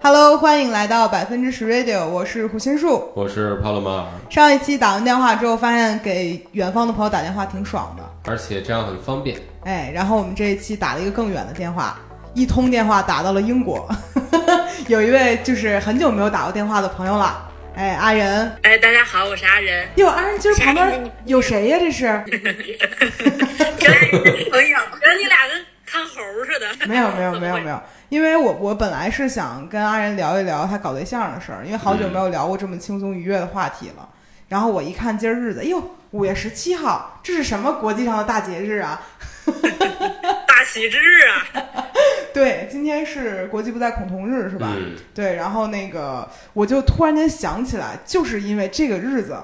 Hello，欢迎来到百分之十 Radio，我是胡心树。我是帕洛马尔，上一期打完电话之后，发现给远方的朋友打电话挺爽的，而且这样很方便。哎，然后我们这一期打了一个更远的电话，一通电话打到了英国，有一位就是很久没有打过电话的朋友了，哎，阿仁。哎，大家好，我是阿仁。哟，阿仁，今儿旁边有谁呀？这是？跟朋友，跟你俩跟看猴似的。没有，没有，没有，没有。因为我我本来是想跟阿仁聊一聊他搞对象的事儿，因为好久没有聊过这么轻松愉悦的话题了。然后我一看今儿日子，哎呦，五月十七号，这是什么国际上的大节日啊？大喜之日啊！对，今天是国际不再恐同日，是吧？嗯对，然后那个我就突然间想起来，就是因为这个日子，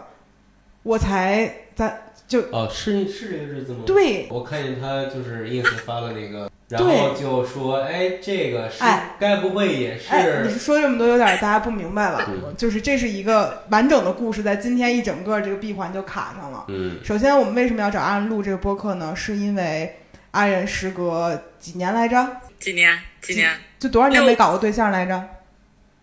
我才在就哦，是是这个日子吗？，对我看见他就是 ins 发了那个，然后就说，哎，这个是哎该不会也哎，你是？说这么多有点大家不明白了，嗯就是这是一个完整的故事，在今天一整个这个闭环就卡上了。嗯，首先，我们为什么要找阿仁录这个播客呢？是因为阿仁时隔几年来着？几年？几年？就多少年没搞过对象来着？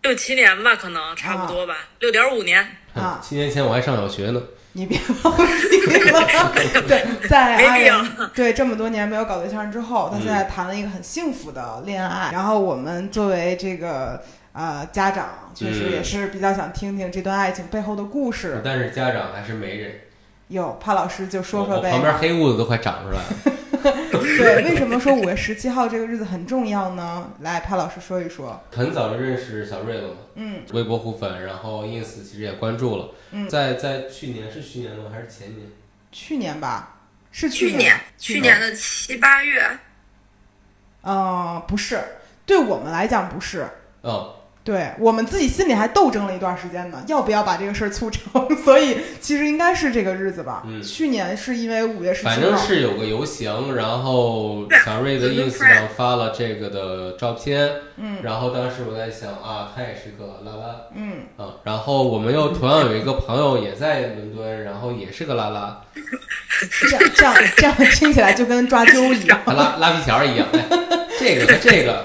六七年吧，可能差不多吧，六点五年。啊七年前我还上小学呢。你别忘记了。对，在阿仁对这么多年没有搞对象之后，他现在谈了一个很幸福的恋爱。然后我们作为这个呃家长，确实嗯也是比较想听听这段爱情背后的故事。但是家长还是媒人，有帕老师就说说呗。旁边黑痦子都快长出来了。对，为什么说五月十七号这个日子很重要呢？来，帕老师说一说。很早就认识小瑞了嘛，嗯微博互粉，然后 ins 其实也关注了。嗯，在在去年是去年吗？还是前年？去年吧，是去年年，去年的七八月，嗯、不是，对我们来讲不是。哦，对我们自己心里还斗争了一段时间呢，要不要把这个事儿促成？所以其实应该是这个日子吧。嗯。去年是因为五月十七号，反正是有个游行，然后对小瑞的 ins 上发了这个的照片，嗯。然后当时我在想啊，他也是个拉拉。嗯，啊，然后我们又同样有一个朋友也在伦敦，然后也是个拉拉，这样这样这样听起来就跟抓阄一样。拉拉皮条一样，哎，这个和这个，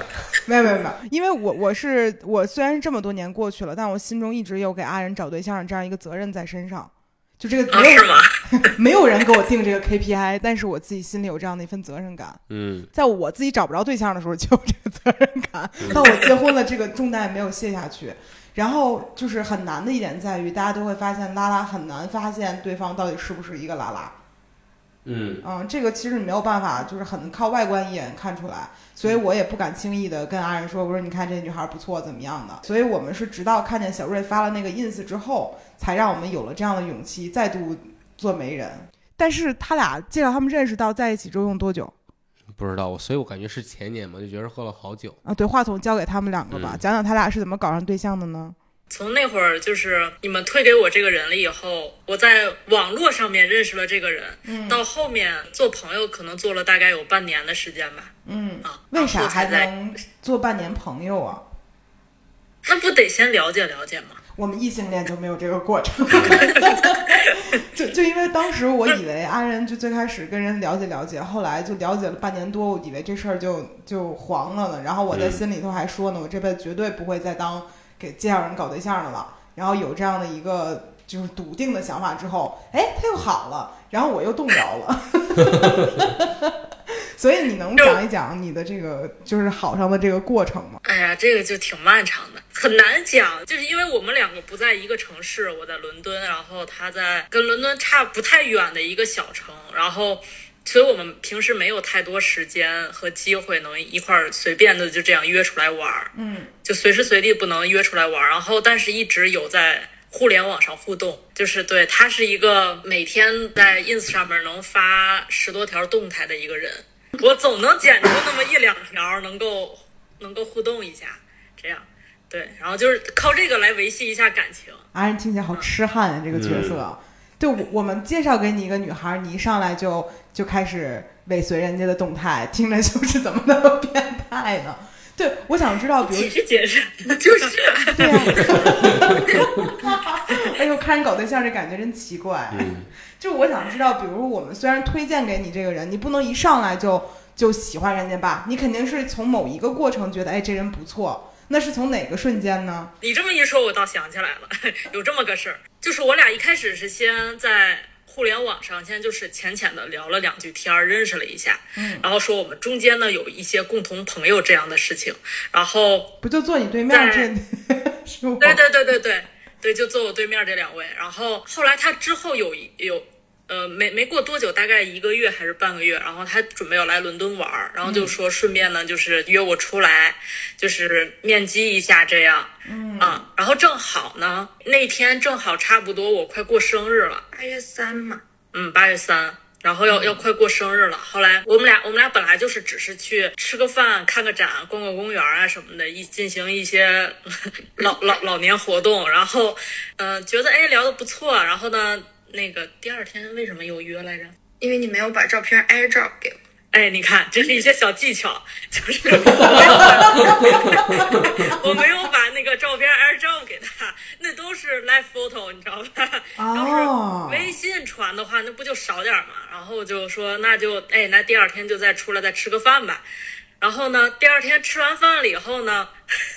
没有没有没有，因为我我是我虽然这么多年过去了，但我心中一直有给阿仁找对象这样一个责任在身上。就这个啊，没有是吗？没有人给我定这个 KPI，但是我自己心里有这样的一份责任感。嗯在我自己找不着对象的时候就有这个责任感，到我结婚了，这个重担也没有卸下去。然后就是很难的一点在于，大家都会发现拉拉很难发现对方到底是不是一个拉拉。嗯嗯，这个其实你没有办法，就是很靠外观一眼看出来，所以我也不敢轻易的跟阿仁说，我说你看这女孩不错，怎么样的。所以我们是直到看见小瑞发了那个 ins 之后，才让我们有了这样的勇气，再度做媒人。但是他俩介绍他们认识到在一起之后用多久不知道我，所以我感觉是前年嘛，就觉得喝了好久，啊？对，话筒交给他们两个吧，嗯讲讲他俩是怎么搞上对象的呢？从那会儿就是你们推给我这个人了以后，我在网络上面认识了这个人，嗯到后面做朋友可能做了大概有半年的时间吧。嗯，啊，为啥还？能做半年朋友啊？那不得先了解了解吗？我们异性恋就没有这个过程，就就因为当时我以为阿仁就最开始跟人了解了解，后来就了解了半年多，我以为这事儿就就黄了呢。然后我在嗯心里头还说呢，我这辈子绝对不会再当给介绍人搞对象的了。然后有这样的一个就是笃定的想法之后，哎，他又好了，然后我又动摇了。所以你能讲一讲你的这个就是好上的这个过程吗？哎呀，这个就挺漫长的，很难讲。就是因为我们两个不在一个城市，我在伦敦，然后他在跟伦敦差不太远的一个小城，然后，所以我们平时没有太多时间和机会能一块儿随便的就这样约出来玩儿，嗯就随时随地不能约出来玩儿。然后，但是一直有在。互联网上互动，就是对他是一个每天在 ins 上面能发十多条动态的一个人，我总能捡出那么一两条能够能够互动一下，这样对，然后就是靠这个来维系一下感情。阿仁听起来好痴汉啊，这个角色。对，我我们介绍给你一个女孩，你一上来就就开始尾随人家的动态，听着就是怎么那么变态呢？对，我想知道，比如解释解释，就是对啊，哎呦，看人搞对象这感觉真奇怪。嗯就我想知道，比如我们虽然推荐给你这个人，你不能一上来就就喜欢人家吧？你肯定是从某一个过程觉得，哎，这人不错。那是从哪个瞬间呢？你这么一说，我倒想起来了，有这么个事儿，就是我俩一开始是先在互联网上，现在就是浅浅的聊了两句天儿，认识了一下，嗯，然后说我们中间呢有一些共同朋友这样的事情，然后不就坐你对面这？对对对对对对，就坐我对面这两位，然后后来他之后有一有。呃，没没过多久，大概一个月还是半个月，然后他准备要来伦敦玩儿，然后就说顺便呢，就是约我出来，就是面基一下这样，嗯。啊，然后正好呢，那天正好差不多我快过生日了，八月三嘛，嗯，八月三，然后要要快过生日了，后来我们俩我们俩本来就是只是去吃个饭、看个展、逛个公园啊什么的，一进行一些老老老年活动，然后嗯，觉得哎聊得不错，然后呢。那个第二天为什么又约来着？因为你没有把照片 AirDrop 给我。哎，你看，这是一些小技巧，就是 我没有把那个照片 AirDrop 给他，那都是 Live Photo，你知道吧？哦。要是微信传的话，那不就少点嘛？然后就说那就哎，那第二天就再出来再吃个饭吧。然后呢，第二天吃完饭了以后呢，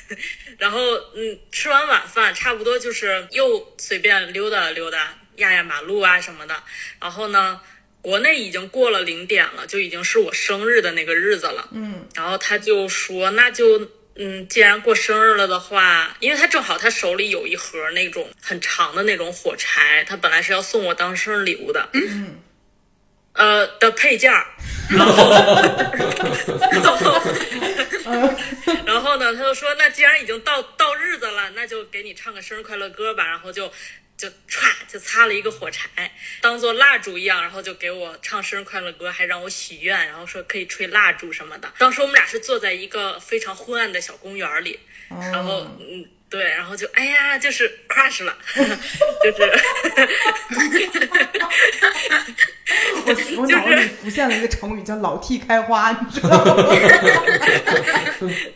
然后嗯，吃完晚饭差不多就是又随便溜达溜达。压压马路啊什么的，然后呢，国内已经过了零点了，就已经是我生日的那个日子了。嗯，然后他就说，那就，嗯，既然过生日了的话，因为他正好他手里有一盒那种很长的那种火柴，他本来是要送我当生日礼物的。嗯，呃的配件儿，然后，然后呢，他就说，那既然已经到到日子了，那就给你唱个生日快乐歌吧，然后就。就歘就擦了一个火柴，当做蜡烛一样，然后就给我唱生日快乐歌，还让我许愿，然后说可以吹蜡烛什么的。当时我们俩是坐在一个非常昏暗的小公园里，然后嗯对，然后就哎呀就是 crush 了，就是，我我 脑子里浮现了一个成语叫老替开花，你知道吗？就是。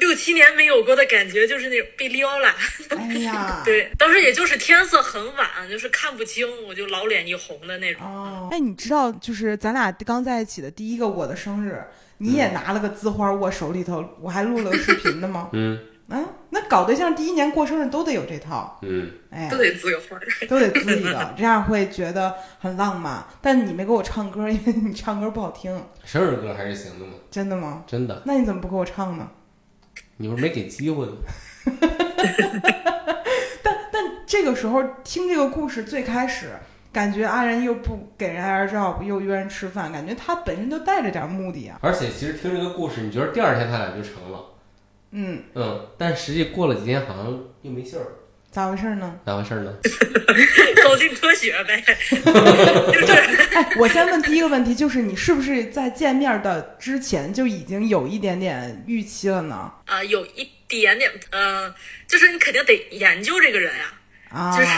六七年没有过的感觉，就是那种被撩了。哎呀，对，当时也就是天色很晚，就是看不清，我就老脸一红的那种。哦，哎，你知道，就是咱俩刚在一起的第一个我的生日，你也拿了个字花握手里头，我还录了个视频的吗？嗯。啊，那搞对象第一年过生日都得有这套。嗯。哎，都得滋个花，都得滋一个，这样会觉得很浪漫。但你没给我唱歌，因为你唱歌不好听。生日歌还是行的吗？真的吗？真的。那你怎么不给我唱呢？你不是没给机会吗？但但这个时候听这个故事，最开始感觉阿仁又不给人爱照，又约人吃饭，感觉他本身就带着点目的啊。而且其实听这个故事，你觉得第二天他俩就成了？嗯嗯，但实际过了几天，好像又没信儿。咋回事呢？咋回事呢？走进科学呗，就是。哎，我先问第一个问题，就是你是不是在见面的之前就已经有一点点预期了呢？啊，有一点点，呃，就是你肯定得研究这个人呀，啊，就是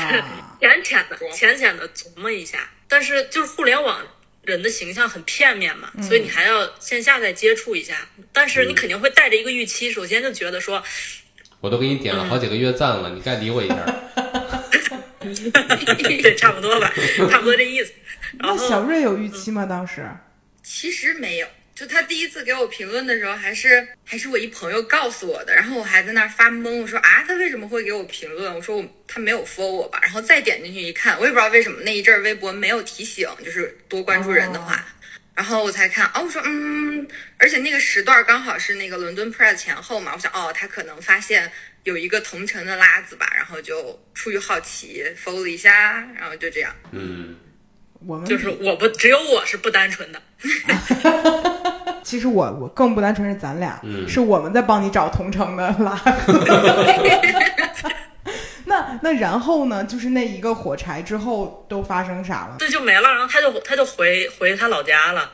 浅浅的、浅浅的琢磨一下。但是就是互联网人的形象很片面嘛，所以你还要线下再接触一下。但是你肯定会带着一个预期，首先就觉得说。我都给你点了好几个月赞了，你该理我一下。对，差不多吧，差不多这意思。那小瑞有预期吗？当时？其实没有，就他第一次给我评论的时候，还是还是我一朋友告诉我的，然后我还在那儿发懵，我说啊，他为什么会给我评论？我说我他没有 follow 我吧？然后再点进去一看，我也不知道为什么那一阵微博没有提醒，就是多关注人的话。然后我才看哦，我说嗯，而且那个时段刚好是那个伦敦 Pride 前后嘛，我想哦，他可能发现有一个同城的拉子吧，然后就出于好奇 follow 一下，然后就这样。嗯，我们就是我不只有我是不单纯的。其实我我更不单纯是咱俩，嗯，是我们在帮你找同城的拉子。那那然后呢？就是那一个火柴之后都发生啥了？对，就没了。然后他就他就回回他老家了，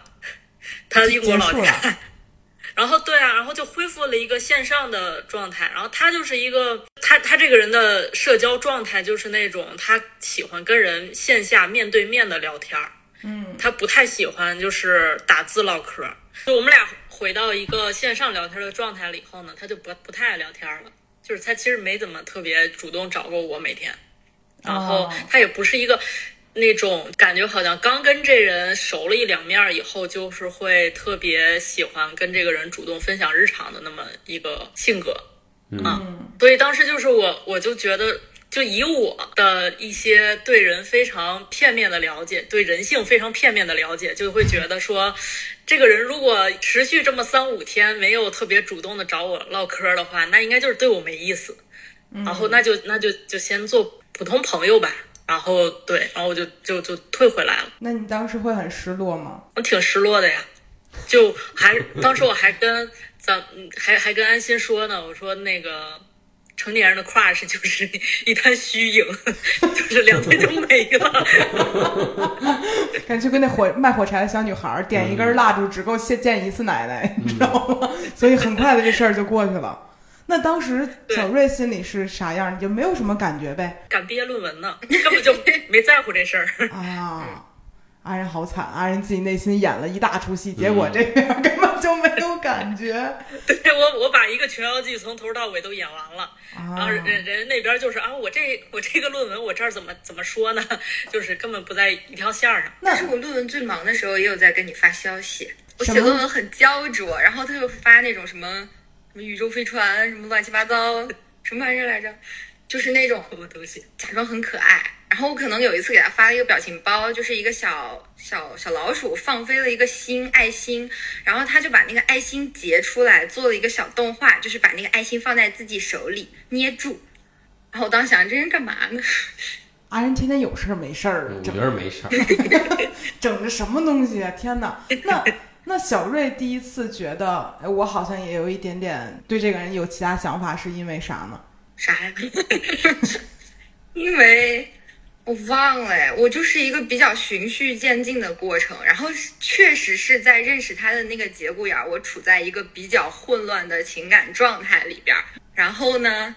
他英国老家。然后对啊，然后就恢复了一个线上的状态。然后他就是一个他他这个人的社交状态就是那种他喜欢跟人线下面对面的聊天儿。嗯，他不太喜欢就是打字唠嗑。就我们俩回到一个线上聊天的状态了以后呢，他就不不太爱聊天了。就是他其实没怎么特别主动找过我每天，然后他也不是一个那种感觉好像刚跟这人熟了一两面以后，就是会特别喜欢跟这个人主动分享日常的那么一个性格。啊，所以当时就是我，我就觉得，就以我的一些对人非常片面的了解，对人性非常片面的了解，就会觉得说，这个人如果持续这么三五天没有特别主动的找我唠嗑的话，那应该就是对我没意思。然后那就那就就先做普通朋友吧。然后对，然后我就就就退回来了。那你当时会很失落吗？我挺失落的呀，就还当时我还跟咱还还跟安心说呢，我说那个成年人的 crush 就是一滩虚影，就是两天就没了。感觉跟那火卖火柴的小女孩点一根蜡烛只够见见一次奶奶，你知道吗？所以很快的这事儿就过去了。那当时小瑞心里是啥样？你就没有什么感觉呗？赶毕业论文呢，根本就没在乎这事儿啊！阿仁好惨，阿仁自己内心演了一大出戏，结果这边根本就没有感觉。对我，我把一个《琼瑶记》从头到尾都演完了，然后人人那边就是啊，我这我这个论文我这儿怎么怎么说呢？就是根本不在一条线上。但是我论文最忙的时候，也有在跟你发消息。我写论文很焦灼，然后他就发那种什么。什么宇宙飞船，什么乱七八糟，什么玩意儿来着？就是那种什么东西，假装很可爱。然后我可能有一次给他发了一个表情包，就是一个小小小老鼠放飞了一个心爱心，然后他就把那个爱心截出来，做了一个小动画，就是把那个爱心放在自己手里捏住。然后我当时想，这人干嘛呢？阿人天天有事儿没事儿，我觉得没事儿，整的什么东西啊？天哪，那。那小瑞第一次觉得，哎，我好像也有一点点对这个人有其他想法，是因为啥呢？啥呀？因为我忘了，我就是一个比较循序渐进的过程，然后确实是在认识他的那个节骨眼儿，我处在一个比较混乱的情感状态里边儿，然后呢，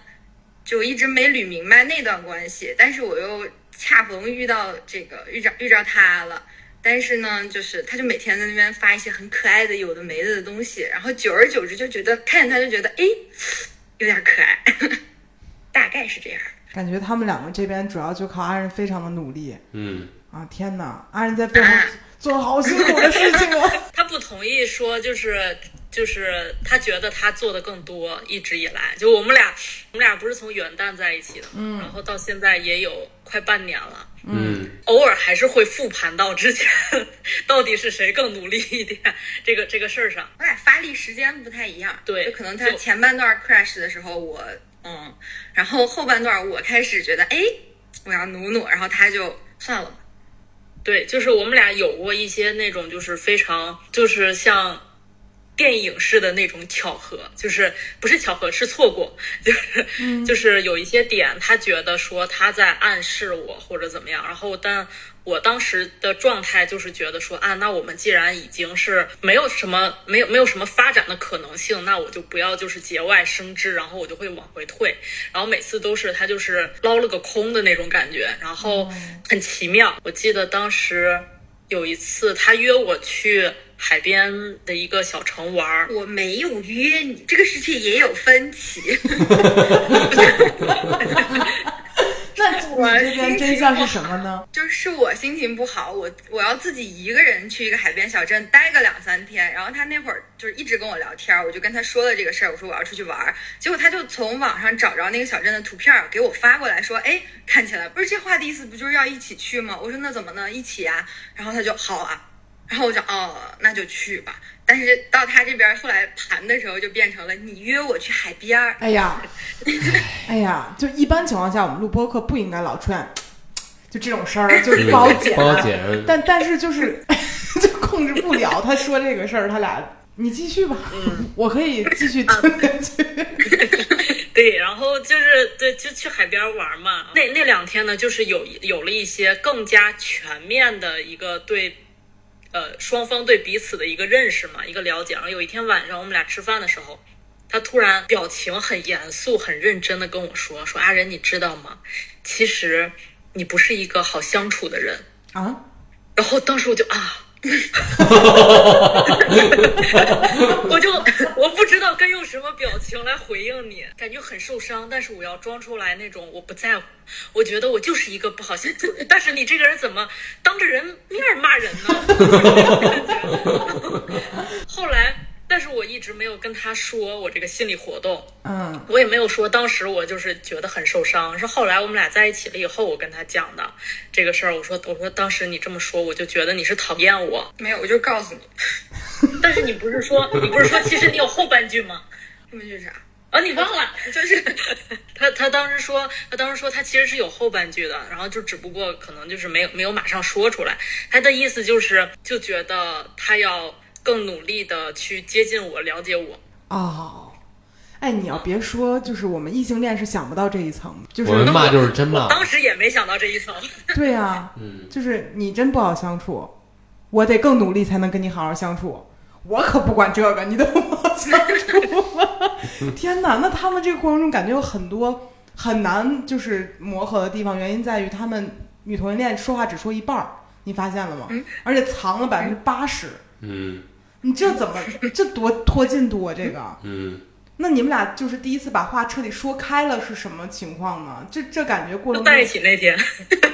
就一直没捋明白那段关系，但是我又恰逢遇到这个遇着遇着他了。但是呢，就是他就每天在那边发一些很可爱的有的没的的东西，然后久而久之就觉得看见他就觉得哎，有点可爱，大概是这样。感觉他们两个这边主要就靠阿仁非常的努力。嗯啊天哪，阿仁在背后做了好辛苦的事情啊。他不同意说就是。就是他觉得他做的更多，一直以来就我们俩，我们俩不是从元旦在一起的，嗯，然后到现在也有快半年了，嗯，偶尔还是会复盘到之前 到底是谁更努力一点这个这个事儿上，我俩发力时间不太一样，对，就可能他前半段 crash 的时候我嗯，然后后半段我开始觉得哎我要努努，然后他就算了，对，就是我们俩有过一些那种就是非常就是像。电影式的那种巧合，就是不是巧合，是错过，就是就是有一些点，他觉得说他在暗示我或者怎么样，然后但我当时的状态就是觉得说啊，那我们既然已经是没有什么没有没有什么发展的可能性，那我就不要就是节外生枝，然后我就会往回退，然后每次都是他就是捞了个空的那种感觉，然后很奇妙。我记得当时有一次他约我去。海边的一个小城玩儿，我没有约你，这个事情也有分歧。那我这边真相是什么呢？就是我心情不好，我我要自己一个人去一个海边小镇待个两三天。然后他那会儿就是一直跟我聊天，我就跟他说了这个事儿，我说我要出去玩儿。结果他就从网上找着那个小镇的图片给我发过来，说：“哎，看起来不是这话的意思，不就是要一起去吗？”我说：“那怎么呢？一起呀。”然后他就好啊。然后我就哦，那就去吧。但是到他这边后来谈的时候，就变成了你约我去海边儿。哎呀，哎呀，就一般情况下，我们录播客不应该老出现就这种事儿，就是不好剪。不好剪。但但是就是 就控制不了。他说这个事儿，他俩你继续吧，嗯我可以继续听下去。对，然后就是对，就去海边玩嘛。那那两天呢，就是有有了一些更加全面的一个对。呃，双方对彼此的一个认识嘛，一个了解。然后有一天晚上，我们俩吃饭的时候，他突然表情很严肃、很认真的跟我说：“说阿仁，你知道吗？其实你不是一个好相处的人啊。”然后当时我就啊。我就我不知道该用什么表情来回应你，感觉很受伤，但是我要装出来那种我不在乎。我觉得我就是一个不好相处 但是你这个人怎么当着人面骂人呢？后来但是我一直没有跟他说我这个心理活动，嗯我也没有说当时我就是觉得很受伤，是后来我们俩在一起了以后，我跟他讲的这个事儿。我说我说当时你这么说，我就觉得你是讨厌我，没有，我就告诉你，但是你不是说你不是说其实你有后半句吗？后半句是啥，啊，你忘了？就是他他当时说，他当时说他其实是有后半句的，然后就只不过可能就是没有没有马上说出来。他的意思就是就觉得他要更努力的去接近我，了解我。哦，哎，你要别说，就是我们异性恋是想不到这一层，就是我们骂就是真骂，当时也没想到这一层。对呀、嗯，就是你真不好相处，我得更努力才能跟你好好相处。我可不管这个，你都不好相处？天哪，那他们这个过程中感觉有很多很难就是磨合的地方，原因在于他们女同性恋说话只说一半儿，你发现了吗？而且藏了百分之八十，嗯你这怎么这多拖进度啊？这个，嗯，那你们俩就是第一次把话彻底说开了是什么情况呢？这这感觉过程中在一起那天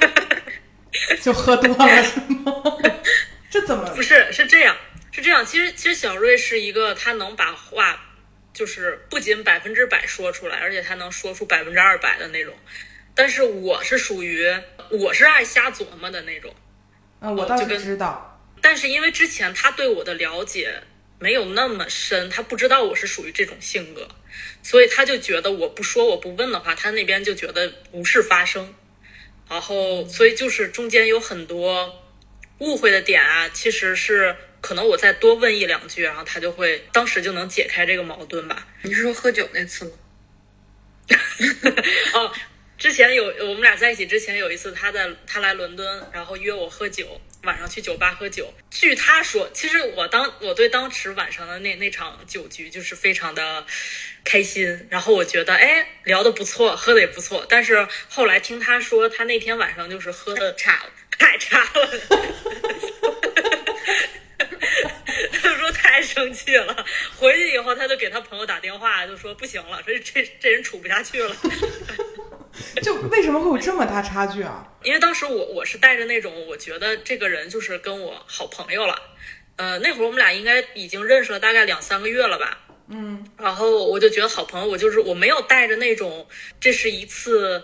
就喝多了是吗？这怎么不是是这样，是这样。其实其实小瑞是一个他能把话就是不仅百分之百说出来，而且他能说出百分之二百的那种。但是我是属于我是爱瞎琢磨的那种。嗯，我倒是知道，但是因为之前他对我的了解没有那么深，他不知道我是属于这种性格，所以他就觉得我不说我不问的话，他那边就觉得无事发生，然后所以就是中间有很多误会的点啊，其实是可能我再多问一两句，然后他就会当时就能解开这个矛盾吧。你是说喝酒那次吗？哦，之前有我们俩在一起之前有一次，他在他来伦敦，然后约我喝酒，晚上去酒吧喝酒。据他说，其实我当我对当时晚上的那那场酒局就是非常的开心，然后我觉得哎聊得不错，喝的也不错。但是后来听他说，他那天晚上就是喝的差了，太差了。他说太生气了，回去以后他就给他朋友打电话，就说不行了，说这这人处不下去了。就为什么会有这么大差距啊？因为当时我我是带着那种我觉得这个人就是跟我好朋友了，呃，那会儿我们俩应该已经认识了大概两三个月了吧，嗯，然后我就觉得好朋友，我就是我没有带着那种这是一次，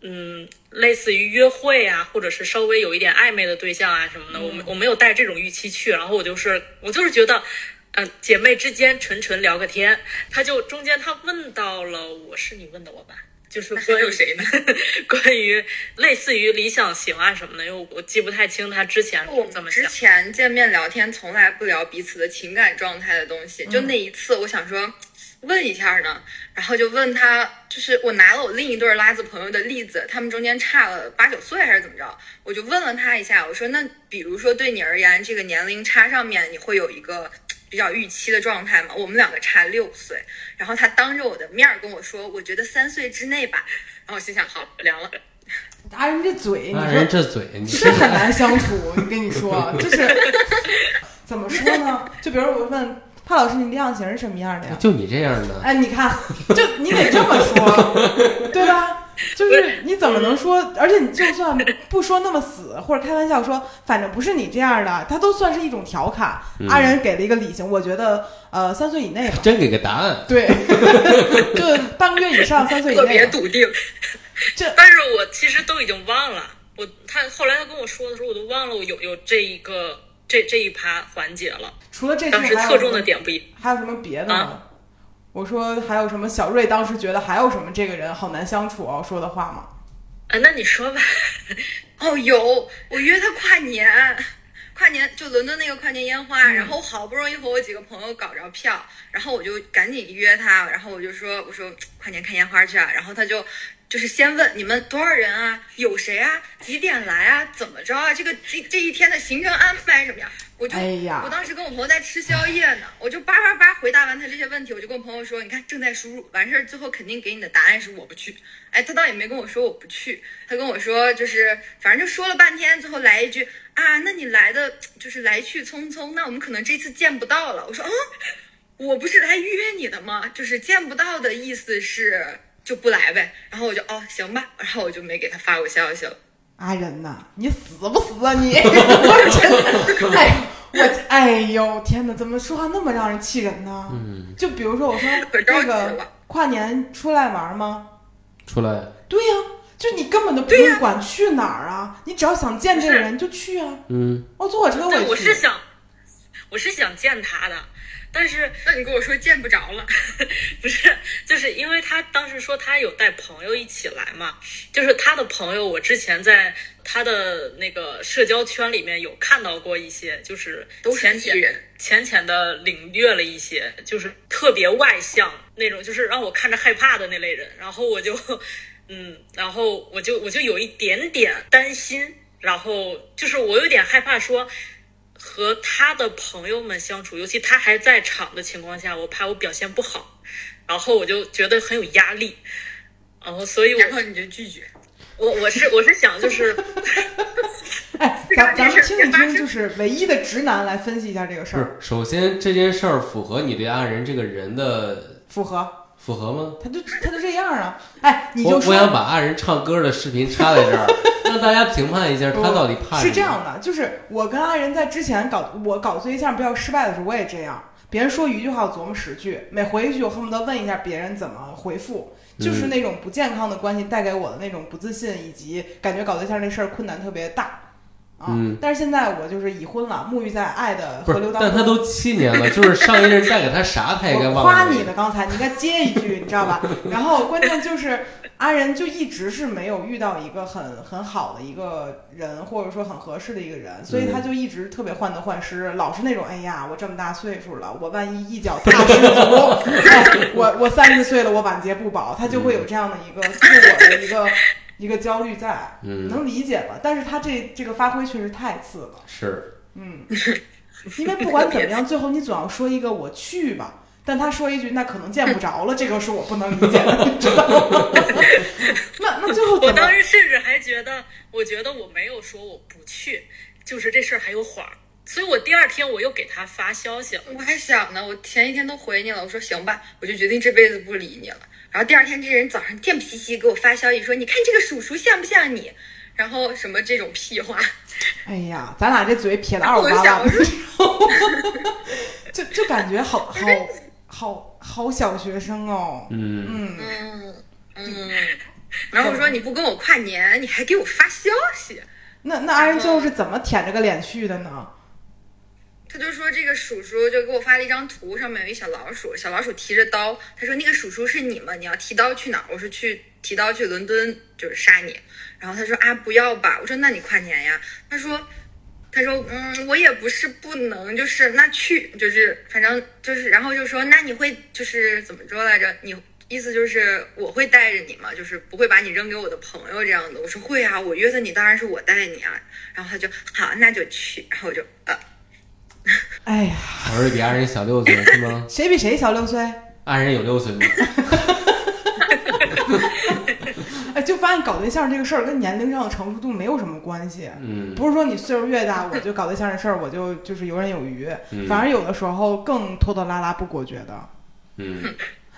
嗯，类似于约会啊，或者是稍微有一点暧昧的对象啊什么的，我没我没有带这种预期去，然后我就是我就是觉得。呃，姐妹之间纯纯聊个天，他就中间他问到了我是你问的我吧，就是那还关于有谁呢？关于类似于理想型啊什么的，因为我我记不太清他之前怎么想。前见面聊天从来不聊彼此的情感状态的东西，就那一次，我想说问一下呢，然后就问他，就是我拿了我另一对拉子朋友的例子，他们中间差了八九岁还是怎么着，我就问了他一下，我说那比如说对你而言，这个年龄差上面你会有一个。比较预期的状态嘛，我们两个差六岁，然后他当着我的面儿跟我说，我觉得三岁之内吧，然后我心想，好凉了，拿人家嘴，你那说人这嘴，你是很难相处。我跟你说，就是 怎么说呢？就比如我问帕老师，你理想型是什么样的呀？就你这样的，哎，你看，就你得这么说，对吧？就是你怎么能说？而且你就算不说那么死，或者开玩笑说，反正不是你这样的，他都算是一种调侃。嗯阿仁给了一个理性，我觉得呃三岁以内吧，真给个答案。对，就半个月以上，三岁以内特别。笃定。这但是我其实都已经忘了，我他后来他跟我说的时候，我都忘了我有有这一个这这一趴环节了。除了这句，当时侧重的点不一，还有什么别的吗？啊我说还有什么？小瑞当时觉得还有什么这个人好难相处哦，说的话吗？啊，那你说吧。哦，有，我约他跨年，跨年就伦敦那个跨年烟花，嗯然后好不容易和我几个朋友搞着票，然后我就赶紧约他，然后我就说，我说跨年看烟花去啊，然后他就。就是先问你们多少人啊，有谁啊，几点来啊，怎么着啊？这个这这一天的行程安排什么呀？我就、哎呀我当时跟我朋友在吃宵夜呢，我就叭叭叭回答完他这些问题，我就跟我朋友说，你看正在输入，完事儿最后肯定给你的答案是我不去。哎，他倒也没跟我说我不去，他跟我说就是反正就说了半天，最后来一句啊，那你来的就是来去匆匆，那我们可能这次见不到了。我说嗯，我不是来约你的吗？就是见不到的意思是就不来呗。然后我就哦行吧，然后我就没给他发过消息了。阿仁呐，你死不死啊你？我真的，哎，我哎呦天哪，怎么说话那么让人气人呢？嗯，就比如说我说那个。跨年出来玩吗？出来对呀、就你根本都不用管去哪儿啊，你只要想见这个人就去啊。嗯，我坐火车我，也去。我是想，我是想见他的，但是那你跟我说见不着了，不是，就是因为他当时说他有带朋友一起来嘛，就是他的朋友，我之前在他的那个社交圈里面有看到过一些，就是都浅浅。浅浅的领略了一些，就是特别外向那种，就是让我看着害怕的那类人。然后我就，嗯，然后我就我就有一点点担心，然后就是我有点害怕说。和他的朋友们相处，尤其他还在场的情况下，我怕我表现不好，然后我就觉得很有压力，然后所以我然后你就拒绝。我我是我是想就是 哎，这个咱咱们听一听，就是唯一的直男来分析一下这个事不是儿，，首先这件事儿符合你对阿仁这个人的符合，符合吗？他就他就这样啊。哎，你就说我想把阿仁唱歌的视频插在这儿，让大家评判一下他到底怕什么。是这样的，就是我跟阿仁在之前搞我搞对象比较失败的时候，我也这样。别人说一句话，我琢磨十句，每回一句，我恨不得问一下别人怎么回复，就是嗯那种不健康的关系带给我的那种不自信，以及感觉搞对象这事儿困难特别大。啊，嗯但是现在我就是已婚了，沐浴在爱的河流，当中。但他都七年了，就是上一任带给他啥，他也该忘了。夸你呢，刚才你应该接一句，你知道吧？然后关键就是阿仁就一直是没有遇到一个很很好的一个人，或者说很合适的一个人，所以他就一直特别患得患失，老是那种哎呀，我这么大岁数了，我万一一脚踏失足，哎，我我三十岁了，我晚节不保，他就会有这样的一个自我的一个一个焦虑在，嗯，能理解吧？但是他这这个发挥确实太次了。是，嗯，因为不管怎么样，最后你总要说一个我去吧。但他说一句那可能见不着了，这个是我不能理解的，你知道吗？那那最后我当？时甚至还觉得，我觉得我没有说我不去，就是这事儿还有缓儿，所以我第二天我又给他发消息了。我还想呢，我前一天都回你了，我说行吧，我就决定这辈子不理你了。然后第二天这人早上贱兮兮给我发消息说，你看这个叔叔像不像你？然后什么这种屁话，哎呀，咱俩这嘴撇的二五我就八万想我的，就就感觉好好好好小学生哦。嗯，嗯，嗯嗯。然后我说你不跟我跨年，你还给我发消息，那那阿仁最后是怎么舔着个脸去的呢？他就说这个叔叔就给我发了一张图，上面有一小老鼠，小老鼠提着刀。他说那个叔叔是你吗？你要提刀去哪儿？我说去提刀去伦敦，就是杀你。然后他说啊不要吧。我说那你跨年呀？他说他说嗯我也不是不能，就是那去就是反正就是然后就说那你会就是怎么说来着？你意思就是我会带着你吗？就是不会把你扔给我的朋友这样的。我说会啊，我约的你当然是我带你啊。然后他就好那就去，然后我就呃。哎呀，儿子比阿仁小六岁是吗？谁比谁小六岁？阿仁有六岁吗？哎，就发现搞对象这个事儿跟年龄上的成熟度没有什么关系。嗯，不是说你岁数越大，我就搞对象这事儿我就就是游刃有余，嗯反而有的时候更拖拖拉拉不果决的。嗯，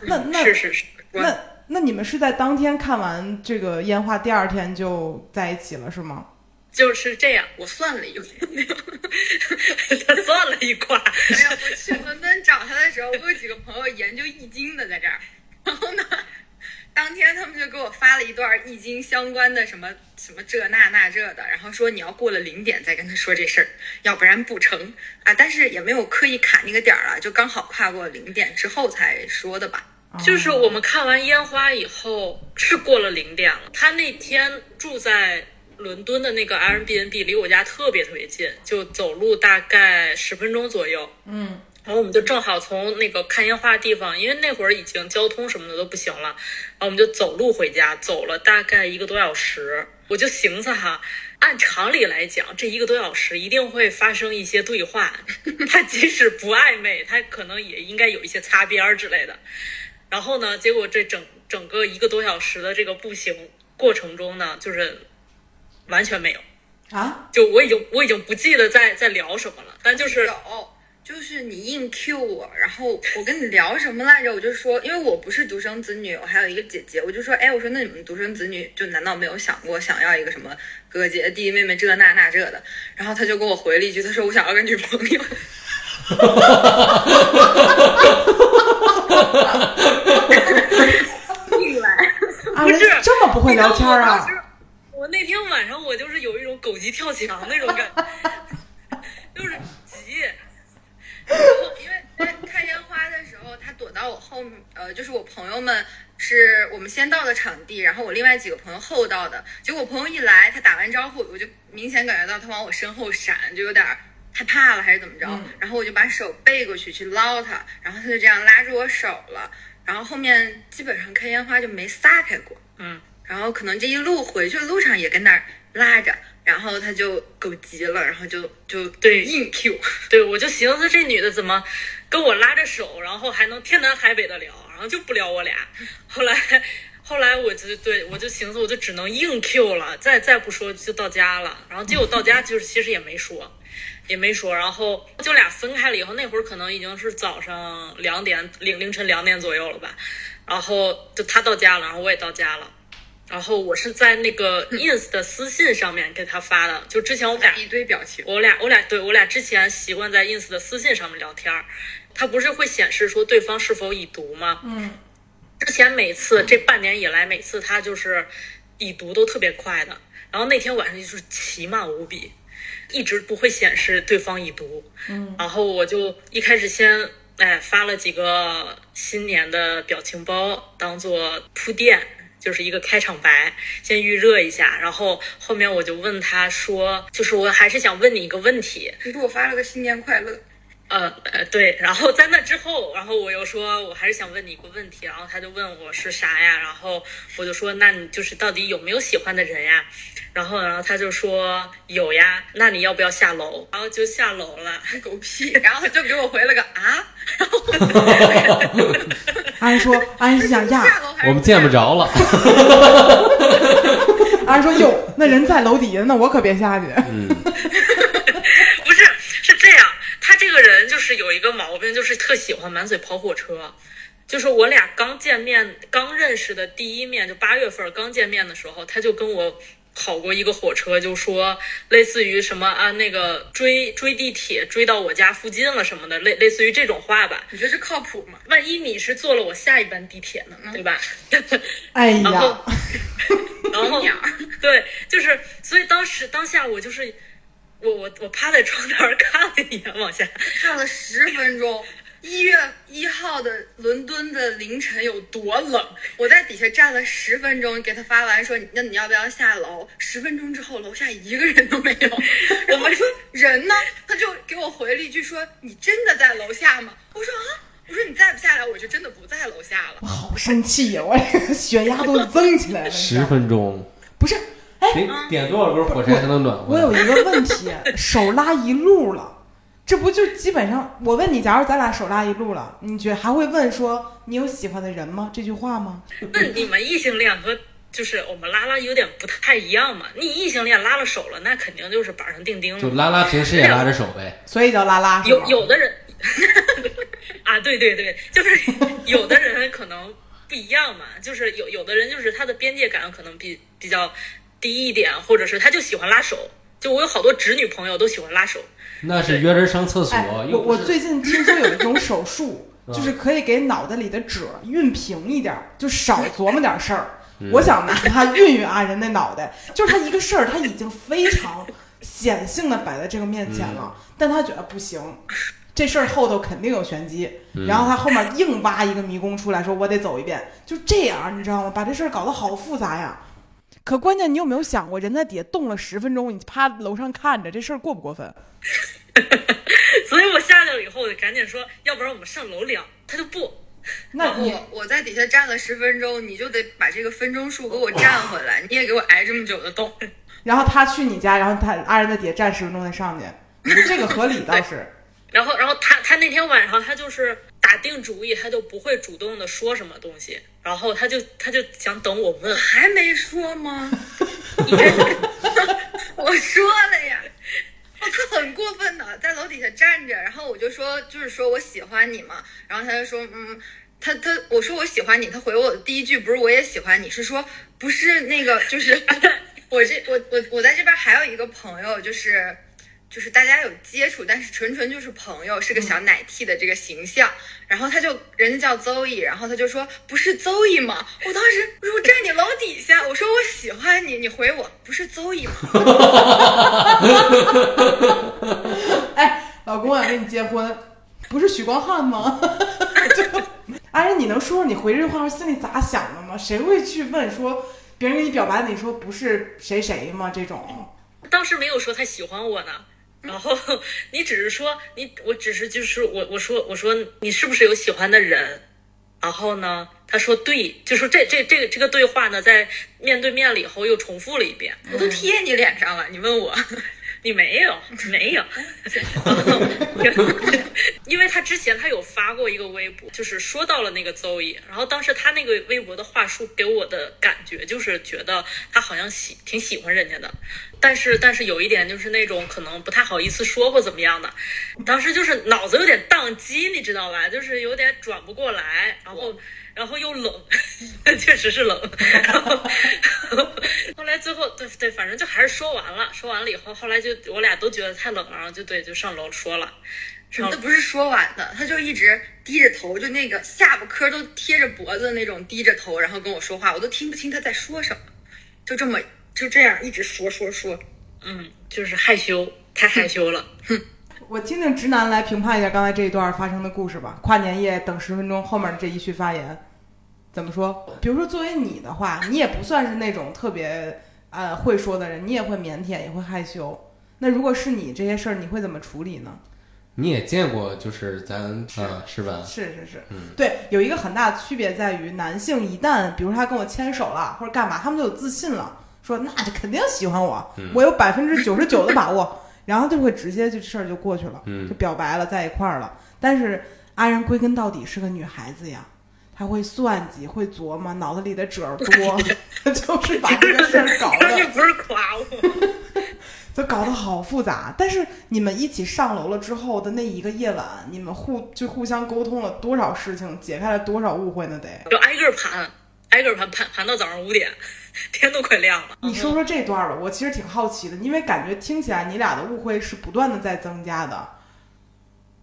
那那是是是，那那你们是在当天看完这个烟花，第二天就在一起了是吗？就是这样。我算了一个，他算了一卦，哎呀，我 去伦敦找他的时候，我有几个朋友研究易经的在这儿，然后呢，当天他们就给我发了一段易经相关的什么什么这那那这的，然后说你要过了零点再跟他说这事儿，要不然不成啊。但是也没有刻意卡那个点儿啊，就刚好跨过零点之后才说的吧。就是我们看完烟花以后是过了零点了。他那天住在伦敦的那个 Airbnb 离我家特别特别近，就走路大概十分钟左右。嗯，然后我们就正好从那个看烟花的地方，因为那会儿已经交通什么的都不行了，然后我们就走路回家，走了大概一个多小时。我就寻思哈，按常理来讲，这一个多小时一定会发生一些对话，他即使不暧昧，他可能也应该有一些擦边儿之类的。然后呢，结果这整整个一个多小时的这个步行过程中呢，就是完全没有。啊，就我已经我已经不记得在在聊什么了，但就是有就是你硬 Q 我，然后我跟你聊什么来着？我就说，因为我不是独生子女，我还有一个姐姐，我就说，哎，我说那你们独生子女就难道没有想过想要一个什么哥哥姐姐弟弟妹妹这那那这的？然后他就给我回了一句，他说我想要个女朋友。硬来，阿仁不是这么不会聊天啊我那天晚上我就是有一种狗急跳墙那种感觉，就是急。然后因为在看烟花的时候，他躲到我后面，呃，就是我朋友们是我们先到的场地，然后我另外几个朋友后到的。结果我朋友一来，他打完招呼，我就明显感觉到他往我身后闪，就有点害怕了还是怎么着。然后我就把手背过去去捞他，然后他就这样拉住我手了。然后后面基本上看烟花就没撒开过，嗯，然后可能这一路回去的路上也跟那儿拉着，然后他就狗急了，然后就就对硬 Q。对，我就寻思这女的怎么跟我拉着手，然后还能天南海北的聊，然后就不聊我俩。后来，后来我就对我就寻思，我就只能硬 Q 了，再再不说就到家了。然后结果到家就是其实也没说，也没说。然后就俩分开了以后，那会儿可能已经是早上两点凌凌晨两点左右了吧。然后就他到家了，然后我也到家了。然后我是在那个 ins 的私信上面给他发的，就之前我俩一堆表情，我俩我俩对我俩之前习惯在 ins 的私信上面聊天儿，它不是会显示说对方是否已读吗？嗯，之前每次这半年以来，每次他就是已读都特别快的，然后那天晚上就是奇慢无比，一直不会显示对方已读。嗯，然后我就一开始先哎发了几个新年的表情包，当做铺垫。就是一个开场白，先预热一下，然后后面我就问他说，就是我还是想问你一个问题，你给我发了个新年快乐，呃呃，对，然后在那之后，然后我又说，我还是想问你一个问题，然后他就问我是啥呀，然后我就说，那你就是到底有没有喜欢的人呀？然后，然后他就说有呀，那你要不要下楼？然后就下楼了，狗屁！然后他就给我回了个啊，然后阿仁 说，阿仁是想呀，下楼还是我们见不着了。阿仁说哟，那人在楼底下，那我可别下去。嗯，这个人就是有一个毛病，就是特喜欢满嘴跑火车。就是我俩刚见面、刚认识的第一面，就八月份刚见面的时候，他就跟我跑过一个火车，就说类似于什么啊，那个追追地铁追到我家附近了什么的，类类似于这种话吧。你觉得这靠谱吗？万一你是坐了我下一班地铁呢，对吧？哎 然后，，然后对，就是，所以当时当下我就是，我我我趴在窗台儿看了一眼往下，看了十分钟。一月一号的伦敦的凌晨有多冷？我在底下站了十分钟，给他发完说：“那你要不要下楼？”十分钟之后，楼下一个人都没有。我们说人呢？他就给我回了一句说：“你真的在楼下吗？”我说啊，我说你再不下来，我就真的不在楼下了。我好生气呀！我血压都增起来了。十分钟，不是，哎，得点多少根火柴才能暖和？我有一个问题，手拉一路了，这不就基本上？我问你，假如咱俩手拉一路了，你觉得还会问说你有喜欢的人吗？这句话吗？那你们异性恋和就是我们拉拉有点不太一样嘛？你异性恋拉了手了，那肯定就是板上钉钉了就。拉拉平时也拉着手呗。所以叫拉拉有有的人啊，对对对，就是有的人可能不一样嘛，就是有有的人就是他的边界感可能比比较低一点，或者是他就喜欢拉手。就我有好多直女朋友都喜欢拉手，那是约人上厕所哎，，我我最近听说有一种手术，啊 就是可以给脑袋里的褶熨平一点儿，就少琢磨点事儿。嗯我想拿它熨熨啊，人那脑袋，就是他一个事儿，他已经非常显性的摆在这个面前了，嗯但他觉得不行，这事儿后头肯定有玄机，嗯然后他后面硬挖一个迷宫出来，说我得走一遍，就这样，你知道吗？把这事儿搞得好复杂呀。可关键，你有没有想过，人在底下冻了十分钟，你趴楼上看着，这事儿过不过分？所以我下去了以后，我就赶紧说，要不然我们上楼聊。他就不，那我我在底下站了十分钟，你就得把这个分钟数给我站回来，你也给我挨这么久的冻。然后他去你家，然后他阿仁在底下站十分钟再上去，这个合理倒是。然后，然后他他那天晚上他就是打定主意，他就不会主动的说什么东西，然后他就他就想等我问，还没说吗？我说了呀。他很过分的，在楼底下站着，然后我就说，就是说我喜欢你嘛，然后他就说，嗯，他他我说我喜欢你，他回我的第一句不是我也喜欢你，是说不是那个，就是 我这我我我在这边还有一个朋友，就是就是大家有接触，但是纯纯就是朋友，是个小奶 T 的这个形象，然后他就人家叫邹毅，然后他就说不是邹毅吗？我当时我说我站你楼底下，我说我喜欢你，你回我不是邹毅吗？哎，老公想跟你结婚，不是许光汉吗？就阿仁，你能说说你回这句话时心里咋想的吗？谁会去问说别人给你表白，你说不是谁谁吗？这种当时没有说他喜欢我呢。然后 你只是说你，我只是就是我我说我说你是不是有喜欢的人？然后呢，他说对，就说这这这个这个对话呢，在面对面了以后又重复了一遍。我都贴你脸上了，你问我，你没有没有，因为他之前他有发过一个微博，就是说到了那个邹毅，然后当时他那个微博的话术给我的感觉就是觉得他好像喜挺喜欢人家的，但是但是有一点就是那种可能不太好意思说或怎么样的，当时就是脑子有点宕机，你知道吧？就是有点转不过来，然后。然后又冷，确实是冷。然 后后来最后对对，反正就还是说完了。说完了以后，后来就我俩都觉得太冷了，然后就对就上楼说了。他不是说完的，他就一直低着头，就那个下巴颏都贴着脖子那种低着头，然后跟我说话，我都听不清他在说什么。就这么就这样一直说说说，嗯，就是害羞，太害羞了。哼。我听听直男来评判一下刚才这一段发生的故事吧。跨年夜等十分钟，后面这一句发言怎么说？比如说，作为你的话，你也不算是那种特别呃会说的人，你也会腼腆，也会害羞。那如果是你这些事儿，你会怎么处理呢？你也见过，就是咱啊，是吧？是是是，嗯，对，有一个很大的区别在于，男性一旦比如他跟我牵手了或者干嘛，他们就有自信了，说那就肯定喜欢我，我有百分之九十九的把握。然后就会直接就事儿就过去了，就表白了，在一块儿了。但是阿仁归根到底是个女孩子呀，她会算计，会琢磨，脑子里的褶儿多，就是把这个事儿搞的。不是夸我，就搞得好复杂。但是你们一起上楼了之后的那一个夜晚，你们互就互相沟通了多少事情，解开了多少误会呢？得就挨个盘，挨个盘盘盘到早上五点。天都快亮了，你说说这段吧，我其实挺好奇的，因为感觉听起来你俩的误会是不断的在增加的，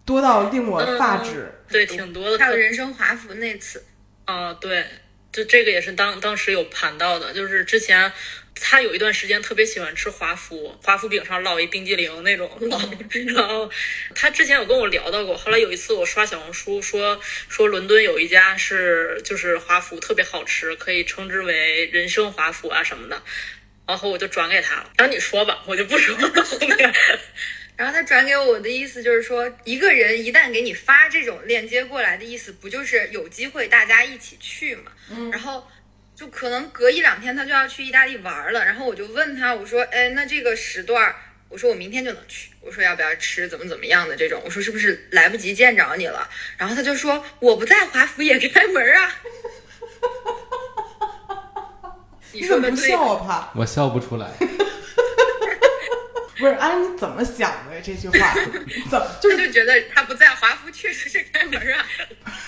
多到令我发指。对，挺多的。还有人生华服那次，啊，对，就这个也是当当时有盘到的，就是之前。他有一段时间特别喜欢吃华夫，华夫饼上烙一冰激凌那种。然后他之前有跟我聊到过。后来有一次我刷小红书说说伦敦有一家是就是华夫特别好吃，可以称之为人生华夫啊什么的。然后我就转给他了。然后你说吧，我就不说了。后面。然后他转给我的意思就是说，一个人一旦给你发这种链接过来的意思，不就是有机会大家一起去嘛？嗯。然后。就可能隔一两天他就要去意大利玩了，然后我就问他，我说，哎，那这个时段，我说我明天就能去，我说要不要吃怎么怎么样的这种，我说是不是来不及见着你了？然后他就说我不在华府也开门啊。你怎么不笑啊？怕我笑不出来。不是，哎，你怎么想的呀这句话？怎么 就是就觉得他不在华夫确实是开门啊？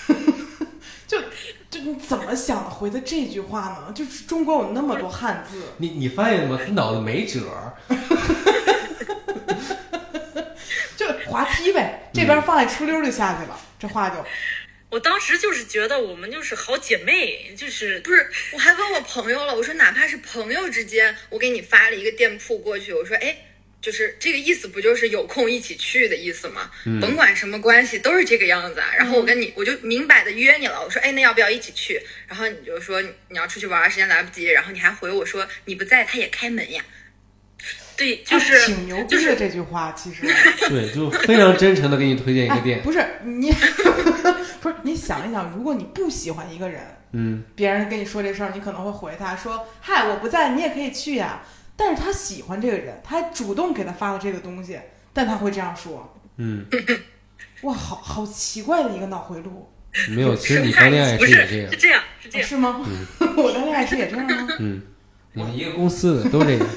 就就你怎么想回的这句话呢？就是中国有那么多汉字，你你发现吗？他脑子没褶儿，就滑梯呗，这边放一出溜就下去了，这话就。我当时就是觉得我们就是好姐妹，就是不是？我还问我朋友了，我说哪怕是朋友之间，我给你发了一个店铺过去，我说哎。就是这个意思，不就是有空一起去的意思吗？甭管什么关系，都是这个样子啊。然后我跟你，我就明摆的约你了。我说，哎，那要不要一起去？然后你就说你要出去玩，时间来不及。然后你还回我说你不在，他也开门呀。对，就是挺牛逼的这句话，其实 对，就非常真诚的给你推荐一个店。不是你，不是你想一想，如果你不喜欢一个人，嗯，别人跟你说这事儿，你可能会回他说，嗨，我不在，你也可以去呀。但是他喜欢这个人，他还主动给他发了这个东西，但他会这样说，嗯，哇，好好奇怪的一个脑回路。没有，其实你谈恋爱时也这样，是这样，是这样，是吗？嗯，我谈恋爱是也这样吗？嗯，我们一个公司的都这样。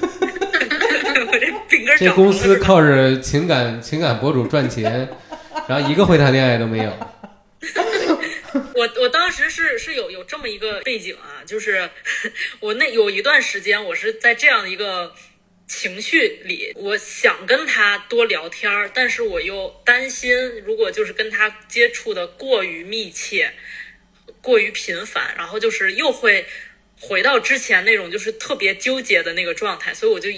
我这饼干这公司靠着情感情感博主赚钱，然后一个会谈恋爱都没有。我我当时是是有有这么一个背景啊，就是 我那有一段时间我是在这样一个情绪里，我想跟他多聊天儿，但是我又担心，如果就是跟他接触的过于密切、过于频繁，然后就是又会回到之前那种就是特别纠结的那个状态，所以我就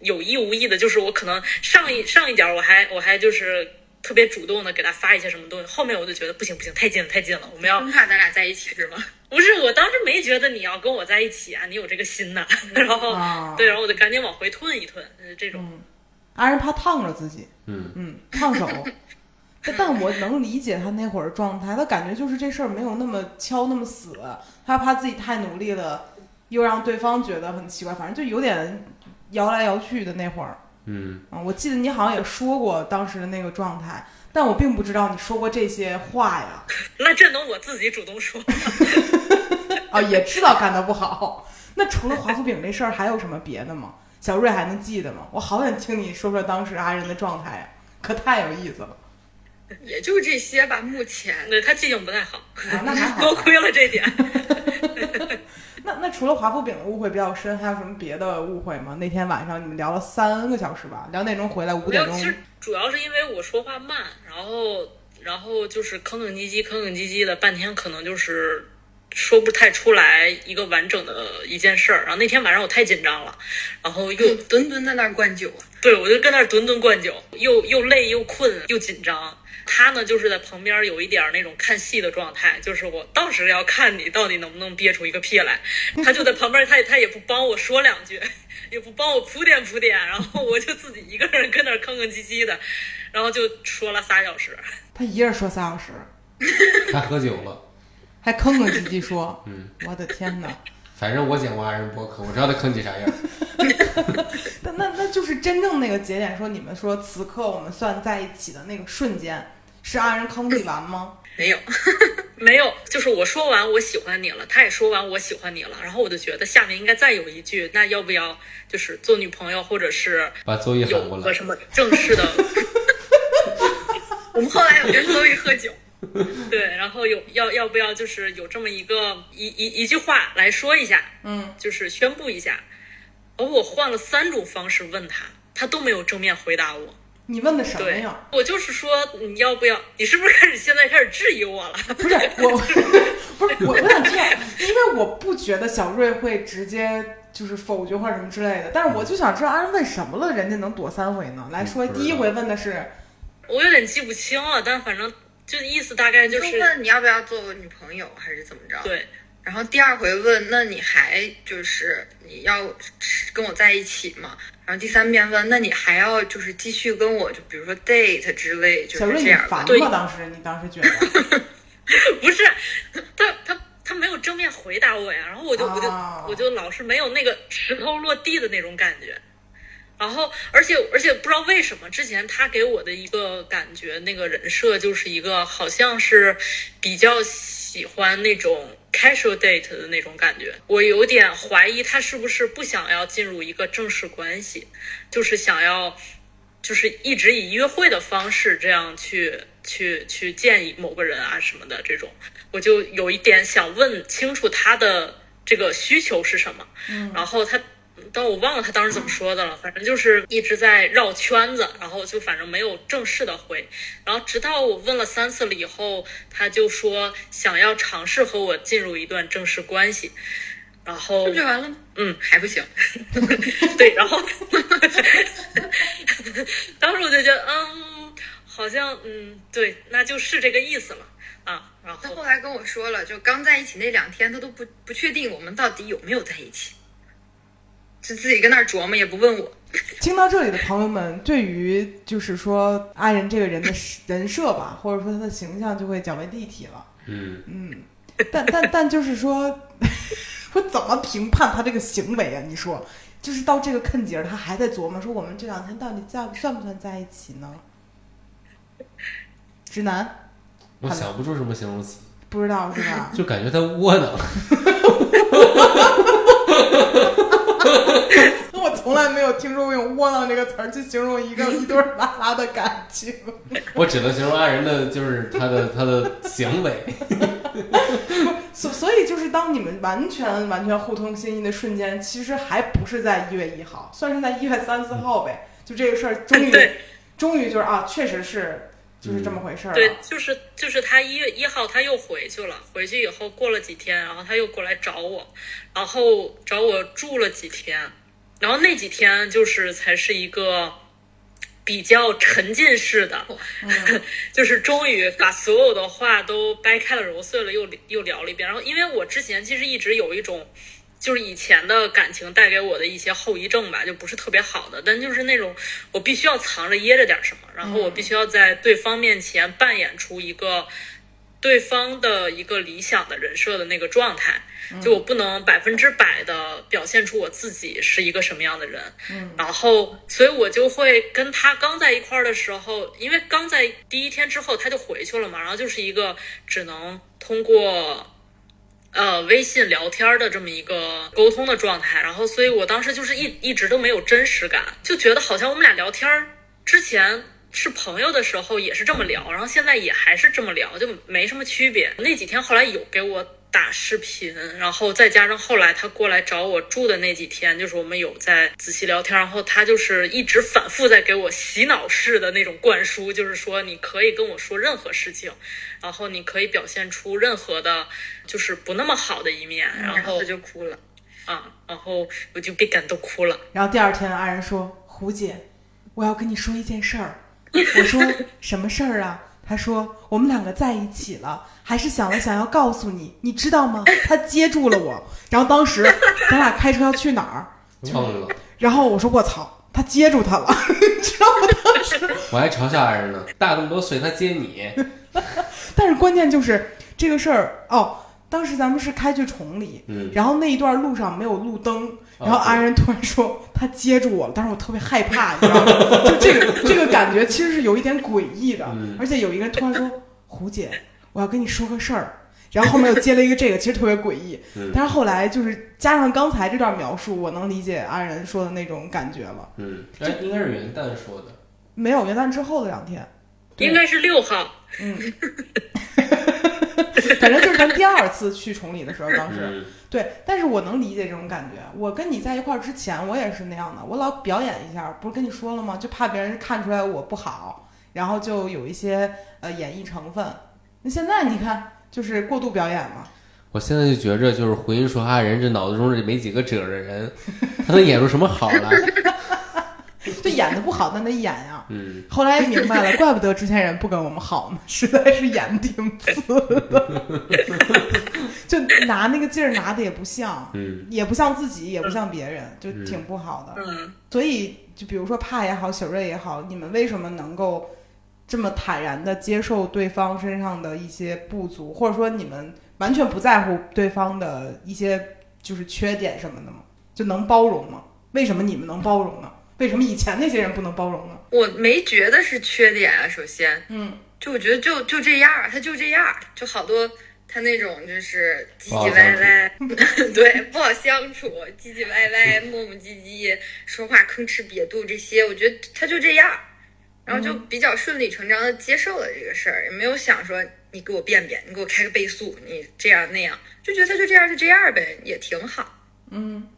有意无意的，就是我可能上一上一点我还我还就是特别主动的给他发一些什么东西，后面我就觉得不行不行，太近了太近了，我们要生怕咱俩在一起是吗？不是，我当时没觉得你要跟我在一起啊，你有这个心呐。然后、啊对，然后我就赶紧往回退一退，呃这种。阿仁怕烫着自己，嗯嗯，烫手。但但我能理解他那会儿状态，他感觉就是这事儿没有那么敲那么死，他怕自己太努力了，又让对方觉得很奇怪，反正就有点摇来摇去的那会儿。嗯，啊，我记得你好像也说过当时的那个状态，但我并不知道你说过这些话呀。那这能我自己主动说？啊，也知道干得不好。那除了华夫饼这事儿，还有什么别的吗？小瑞还能记得吗？我好想听你说说当时阿仁的状态呀，可太有意思了。也就这些吧，目前。对他记性不太好，啊，那还好。多亏了这点。那那除了华夫饼的误会比较深，还有什么别的误会吗？那天晚上你们聊了三个小时吧，两点钟回来，五点没有，钟其实主要是因为我说话慢，然后然后就是吭吭唧唧、吭吭唧唧的，半天可能就是说不太出来一个完整的一件事儿。然后那天晚上我太紧张了，然后又又蹲蹲在那儿灌酒，对，我就跟那儿蹲蹲灌酒，又又累又困又紧张。他呢，就是在旁边有一点儿那种看戏的状态，就是我到时要看你到底能不能憋出一个屁来。他就在旁边，他也他也不帮我说两句，也不帮我铺垫铺垫，然后我就自己一个人跟那儿吭吭唧唧的，然后就说了仨小时。他一人说仨小时，他喝酒了。还吭吭唧唧说，嗯，我的天哪！反正我剪过二人播客，我知道他吭叽啥样。那那那就是真正那个节点，说你们说此刻我们算在一起的那个瞬间，是阿仁吭叽完吗？没有，没有，就是我说完我喜欢你了，他也说完我喜欢你了，然后我就觉得下面应该再有一句，那要不要就是做女朋友，或者是把邹毅喊有过来，个什么正式的 我们后来有跟邹毅喝酒，对，然后有要要不要就是有这么一个一一一句话来说一下，嗯，就是宣布一下。而我换了三种方式问他，他都没有正面回答我。你问的什么对呀？，我就是说你要不要？你是不是开始现在开始质疑我了？不是我，不是我，我想知道，因为我不觉得小瑞会直接就是否决或者什么之类的，但是我就想知道阿仁问什么了，人家能躲三回呢？来说，第一回问的是我有点记不清了，但反正就意思大概就就是问你要不要做我女朋友，还是怎么着？。对然后第二回问，那你还就是你要跟我在一起吗？然后第三遍问，那你还要就是继续跟我就比如说 date 之类，就是这样的。对？当时你当时觉得 不是他他他没有正面回答我呀，然后我就我就哦我就老是没有那个石头落地的那种感觉。然后，而且而且不知道为什么，之前他给我的一个感觉，那个人设就是一个好像是比较喜欢那种 casual date 的那种感觉。我有点怀疑他是不是不想要进入一个正式关系，就是想要就是一直以约会的方式这样去去去见某个人啊什么的这种，我就有一点想问清楚他的这个需求是什么。嗯，然后他。但我忘了他当时怎么说的了，反正就是一直在绕圈子，然后就反正没有正式的回，然后直到我问了三次了以后，他就说想要尝试和我进入一段正式关系，然后这不就完了吗？嗯，还不行。对，然后 当时我就觉得，嗯，好像，嗯，对，那就是这个意思了啊。然后他后来跟我说了，就刚在一起那两天，他都不不确定我们到底有没有在一起，就自己跟那儿琢磨，也不问我。听到这里的朋友们，对于就是说阿仁这个人的 人设吧，或者说他的形象，就会较为立体了。嗯嗯，但但但就是说，我怎么评判他这个行为啊？你说，就是到这个坑节儿，他还在琢磨说我们这两天到底在算不算在一起呢？直男我想不出什么形容词，不知道是吧？就感觉他窝囊。我从来没有听说过用“窝囊”这个词儿去形容一个一对儿拉拉的感情。我只能形容爱人的就是他的他的行为。所所以就是当你们完全完全互通心意的瞬间，其实还不是在一月一号，算是在一月三四号呗。就这个事儿，终于终于就是啊，确实是就是这么回事儿了。对，就是就是他一月一号他又回去了，回去以后过了几天，然后他又过来找我，然后找我住了几天，然后那几天就是才是一个比较沉浸式的，就是终于把所有的话都掰开了揉碎了又又聊了一遍。然后因为我之前其实一直有一种。就是以前的感情带给我的一些后遗症吧，就不是特别好的，但就是那种我必须要藏着掖着点什么，然后我必须要在对方面前扮演出一个对方的一个理想的人设的那个状态，就我不能百分之百的表现出我自己是一个什么样的人，然后所以我就会跟他刚在一块儿的时候，因为刚在第一天之后他就回去了嘛，然后就是一个只能通过。呃，微信聊天的这么一个沟通的状态，然后，所以我当时就是一一直都没有真实感，就觉得好像我们俩聊天之前是朋友的时候也是这么聊，然后现在也还是这么聊，就没什么区别。那几天后来有给我打视频，然后再加上后来他过来找我住的那几天，就是我们有在仔细聊天，然后他就是一直反复在给我洗脑式的那种灌输，就是说你可以跟我说任何事情，然后你可以表现出任何的，就是不那么好的一面，然后他就哭了。啊，然后我就被感动哭了。然后第二天，爱人说：“胡姐，我要跟你说一件事儿。”我说：“什么事儿啊？”他说：“我们两个在一起了，还是想了想要告诉你，你知道吗？”他接住了我。然后当时咱俩开车要去哪儿？忘了，然后我说：“我操，他接住他了。”你知道吗？当时，我还嘲笑爱人呢，大这么多岁他接你，但是关键就是这个事儿哦。当时咱们是开去崇礼，嗯，然后那一段路上没有路灯，然后安然突然说他接住我了，但是我特别害怕，你知道吗？就这个这个感觉其实是有一点诡异的，嗯而且有一个人突然说胡姐，我要跟你说个事儿，然后后面又接了一个这个，其实特别诡异。嗯但是后来就是加上刚才这段描述，我能理解阿仁说的那种感觉了。嗯，哎，应该是元旦说的，没有元旦之后的两天，应该是六号，嗯，反正就是咱第二次去崇礼的时候，当时。嗯对，但是我能理解这种感觉。我跟你在一块儿之前，我也是那样的，我老表演一下，不是跟你说了吗？就怕别人看出来我不好，然后就有一些呃演绎成分。那现在你看，就是过度表演嘛。我现在就觉着，就是回音说话人这脑子中这没几个褶的人，他能演出什么好来？就演的不好，那得演呀。嗯，后来明白了，怪不得之前人不跟我们好呢，实在是演的挺次的，就拿那个劲儿拿的也不像，嗯，也不像自己，也不像别人，就挺不好的。嗯，所以，就比如说怕也好，小瑞也好，你们为什么能够这么坦然的接受对方身上的一些不足，或者说你们完全不在乎对方的一些就是缺点什么的吗？就能包容吗？为什么你们能包容呢？为什么以前那些人不能包容呢？我没觉得是缺点啊，首先，嗯，就我觉得就就这样儿，他就这样儿，就好多他那种就是唧唧歪歪，对，不好相处，唧唧歪歪，磨磨唧唧，说话吭哧瘪肚这些，我觉得他就这样儿，然后就比较顺理成章的接受了这个事儿，也没有想说你给我变变，你给我开个倍速，你这样那样，就觉得他就这样就这样呗，也挺好。嗯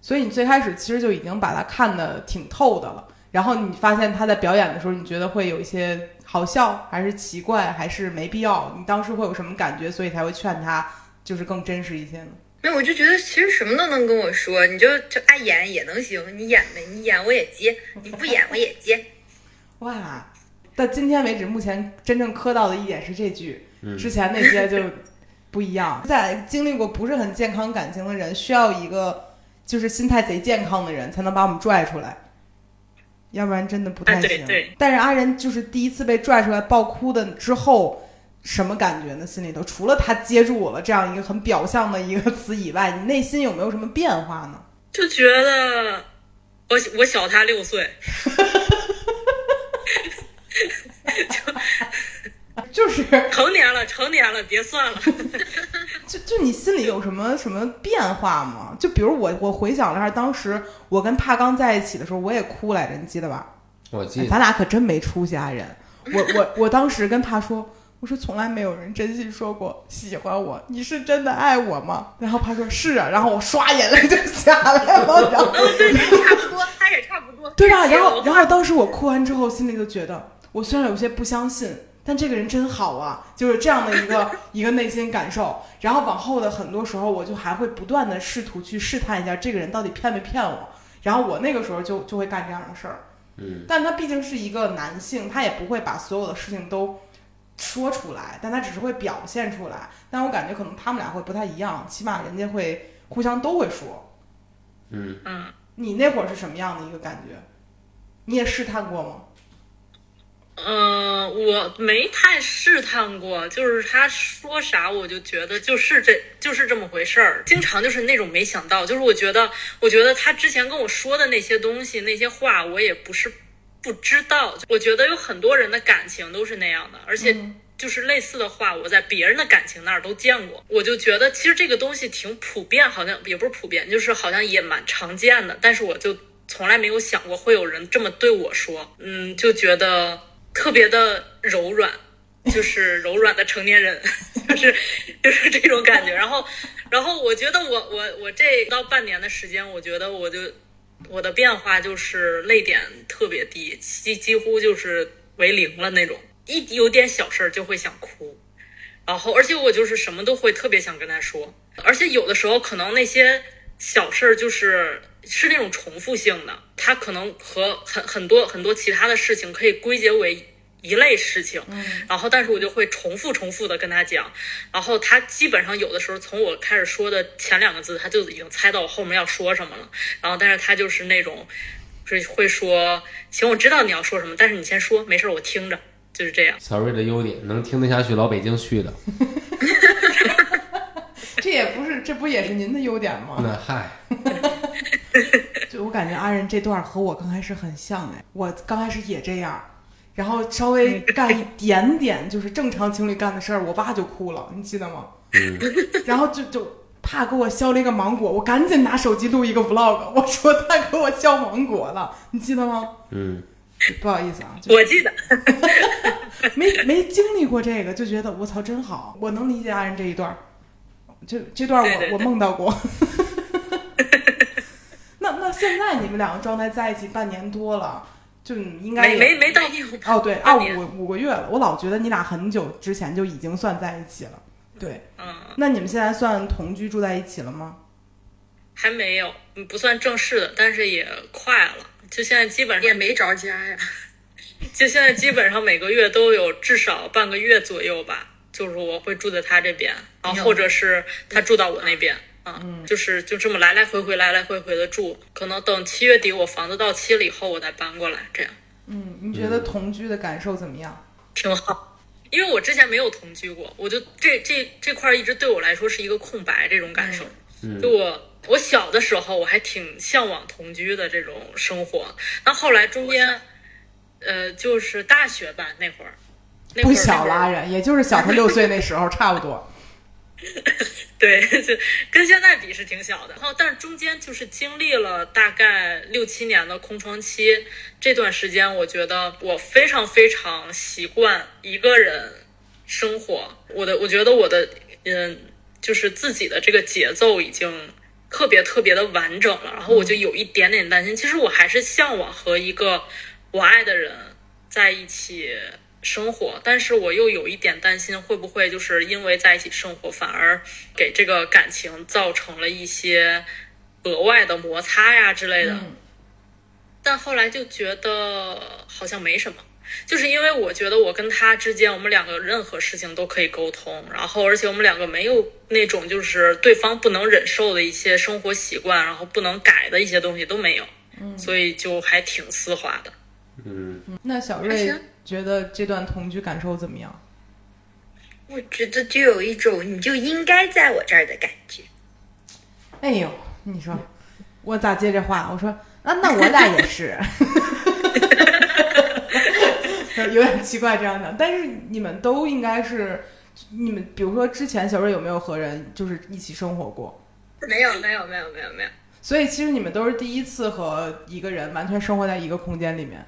所以你最开始其实就已经把他看得挺透的了，然后你发现他在表演的时候，你觉得会有一些好笑，还是奇怪，还是没必要？你当时会有什么感觉？所以才会劝他就是更真实一些呢？没有，我就觉得其实什么都能跟我说，你就就爱演也能行，你演呗，你演我也接，你不演我也接。哇！到今天为止，目前真正磕到的一点是这句，嗯之前那些就不一样。在经历过不是很健康感情的人，需要一个就是心态贼健康的人，才能把我们拽出来，要不然真的不太哎对行。对但是阿仁就是第一次被拽出来爆哭的之后，什么感觉呢？心里头除了他接住我了这样一个很表象的一个词以外，你内心有没有什么变化呢？就觉得我我小他六岁，就是 成年了，成年了，别算了。就就你心里有什么什么变化吗？就比如我我回想了一下，当时我跟帕刚在一起的时候，我也哭来着，你记得吧？我记得哎咱俩可真没出息啊人！我我我当时跟帕说，我说从来没有人真心说过喜欢我，你是真的爱我吗？然后他说是啊，然后我刷眼泪就下来了，然后对，差不多，他也差不多。对吧？然后然后当时我哭完之后，心里就觉得，我虽然有些不相信，但这个人真好啊，就是这样的一个 一个内心感受。然后往后的很多时候，我就还会不断的试图去试探一下这个人到底骗没骗我。然后我那个时候就就会干这样的事儿。嗯，但他毕竟是一个男性，他也不会把所有的事情都说出来，但他只是会表现出来。但我感觉可能他们俩会不太一样，起码人家会互相都会说。嗯，嗯，你那会儿是什么样的一个感觉？你也试探过吗？嗯，我没太试探过，就是他说啥我就觉得就是这就是这么回事儿，经常就是那种没想到，就是我觉得我觉得他之前跟我说的那些东西那些话，我也不是不知道，我觉得有很多人的感情都是那样的，而且嗯。就是类似的话，我在别人的感情那儿都见过，我就觉得其实这个东西挺普遍，好像也不是普遍，就是好像也蛮常见的，但是我就从来没有想过会有人这么对我说，嗯，就觉得特别的柔软，就是柔软的成年人，就是就是这种感觉。然后，然后我觉得我我我这到半年的时间，我觉得我就我的变化就是泪点特别低，几几乎就是为零了那种，一有点小事儿就会想哭。然后，而且我就是什么都会特别想跟他说，而且有的时候可能那些小事儿就是是那种重复性的，它可能和很很多很多其他的事情可以归结为一类事情，然后但是我就会重复重复的跟他讲，然后他基本上有的时候从我开始说的前两个字，他就已经猜到我后面要说什么了，然后但是他就是那种就是会说，行，我知道你要说什么，但是你先说，没事儿，我听着，就是这样。小瑞的优点能听得下去老北京续的 这也不是，这不也是您的优点吗？那嗨，感觉阿仁这段和我刚开始很像哎，我刚开始也这样，然后稍微干一点点就是正常情侣干的事儿，我爸就哭了，你记得吗？嗯，然后就就怕给我削了一个芒果，我赶紧拿手机录一个 vlog，我说他给我削芒果了，你记得吗？嗯，不好意思啊，就我记得，没没经历过这个，就觉得我操真好，我能理解阿仁这一段儿，这这段儿我对对对我梦到过。现在你们两个状态在一起半年多了，就应该没也没没到哦对啊五五个月了，我老觉得你俩很久之前就已经算在一起了。对，嗯，那你们现在算同居住在一起了吗？还没有，嗯不算正式的，但是也快了。就现在基本上，也没着家呀。就现在基本上每个月都有至少半个月左右吧，就是我会住在他这边，然后或者是他住到我那边。嗯，就是就这么来来回回来来回回的住，可能等七月底我房子到期了以后，我再搬过来，这样嗯，你觉得同居的感受怎么样？挺好。因为我之前没有同居过，我就这这这块儿一直对我来说是一个空白，这种感受。就我我小的时候，我还挺向往同居的这种生活。那后来中间，呃，就是大学吧那会儿，那会不小儿那会儿了，人也就是小他六岁那时候差不多。对，就跟现在比是挺小的。然后，但是中间就是经历了大概六七年的空窗期，这段时间我觉得我非常非常习惯一个人生活。我的，我觉得我的，嗯，就是自己的这个节奏已经特别特别的完整了。然后我就有一点点担心，其实我还是向往和一个我爱的人在一起生活，但是我又有一点担心，会不会就是因为在一起生活，反而给这个感情造成了一些额外的摩擦呀之类的。嗯但后来就觉得好像没什么，就是因为我觉得我跟他之间，我们两个任何事情都可以沟通，然后而且我们两个没有那种就是对方不能忍受的一些生活习惯，然后不能改的一些东西都没有，所以就还挺丝滑的。嗯，那小瑞行觉得这段同居感受怎么样？我觉得就有一种你就应该在我这儿的感觉。哎呦，你说我咋接这话？我说啊，那我俩也是，有点奇怪这样的。但是你们都应该是你们比如说之前小瑞有没有和人就是一起生活过？没有没有没有没有没有，所以其实你们都是第一次和一个人完全生活在一个空间里面。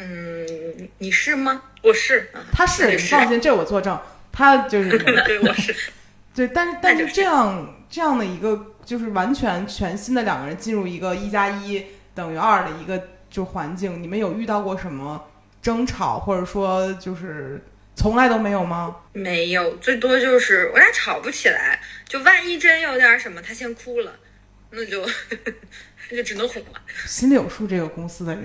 嗯，你是吗？我是，他是你放心，这我作证，他就是 对，我是，对，但是但是是这样这样的一个就是完全全新的两个人进入一个一加一等于二的一个就环境，你们有遇到过什么争吵，或者说就是从来都没有吗？没有，最多就是我俩吵不起来，就万一真有点什么，他先哭了，那就 那就只能哄了。心里有数这个公司的人，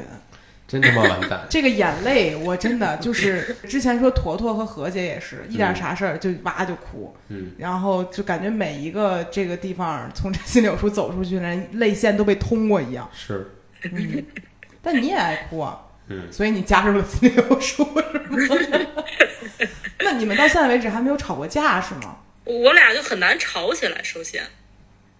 真他妈完蛋！这个眼泪，我真的就是之前说坨坨和何姐也是一点啥事儿就哇就哭，嗯，然后就感觉每一个这个地方从这新柳树走出去的人泪腺都被通过一样。是，嗯，但你也爱哭啊，嗯，所以你加入了新柳树是吗？那你们到现在为止还没有吵过架是吗？我俩就很难吵起来。首先，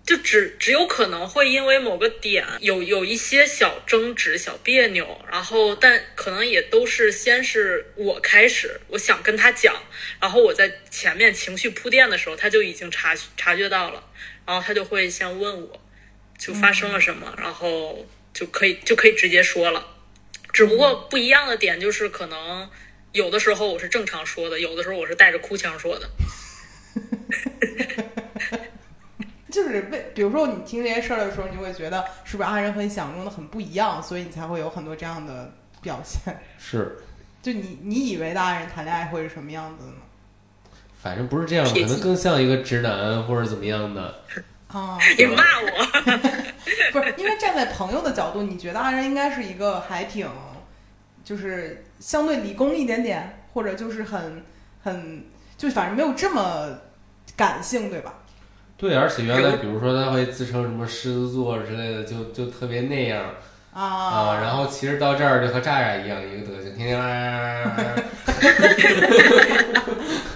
就只只有可能会因为某个点有有一些小争执、小别扭，然后但可能也都是先是我开始，我想跟他讲，然后我在前面情绪铺垫的时候，他就已经察察觉到了，然后他就会先问我，就发生了什么，然后就可以就可以直接说了。只不过不一样的点就是，可能有的时候我是正常说的，有的时候我是带着哭腔说的。就是为，比如说你听这些事儿的时候，你会觉得是不是阿仁和你想象中的很不一样，所以你才会有很多这样的表现。是，就你你以为的阿仁谈恋爱会是什么样子呢？反正不是这样，可能更像一个直男或者怎么样的。啊，你骂我，不是，因为站在朋友的角度，你觉得阿仁应该是一个还挺，就是相对理工一点点，或者就是很很，就反正没有这么感性，对吧？对，而且原来比如说他会自称什么狮子座之类的，就就特别那样啊啊，然后其实到这儿就和炸炸一样一个德行，天天啊，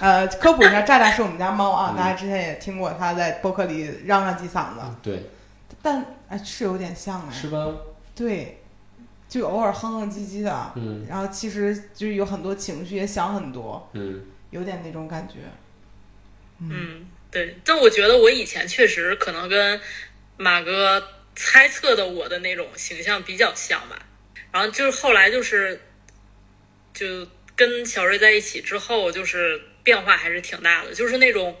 呃，科普一下，炸炸是我们家猫啊，嗯大家之前也听过它在播客里嚷嚷几嗓子，对，但哎是有点像哎，是吧？对，就偶尔哼哼唧唧的，嗯然后其实就是有很多情绪，也想很多，嗯，有点那种感觉。嗯，对。但我觉得我以前确实可能跟马哥猜测的我的那种形象比较像吧。然后就是后来就是，就跟小瑞在一起之后，就是变化还是挺大的。就是那种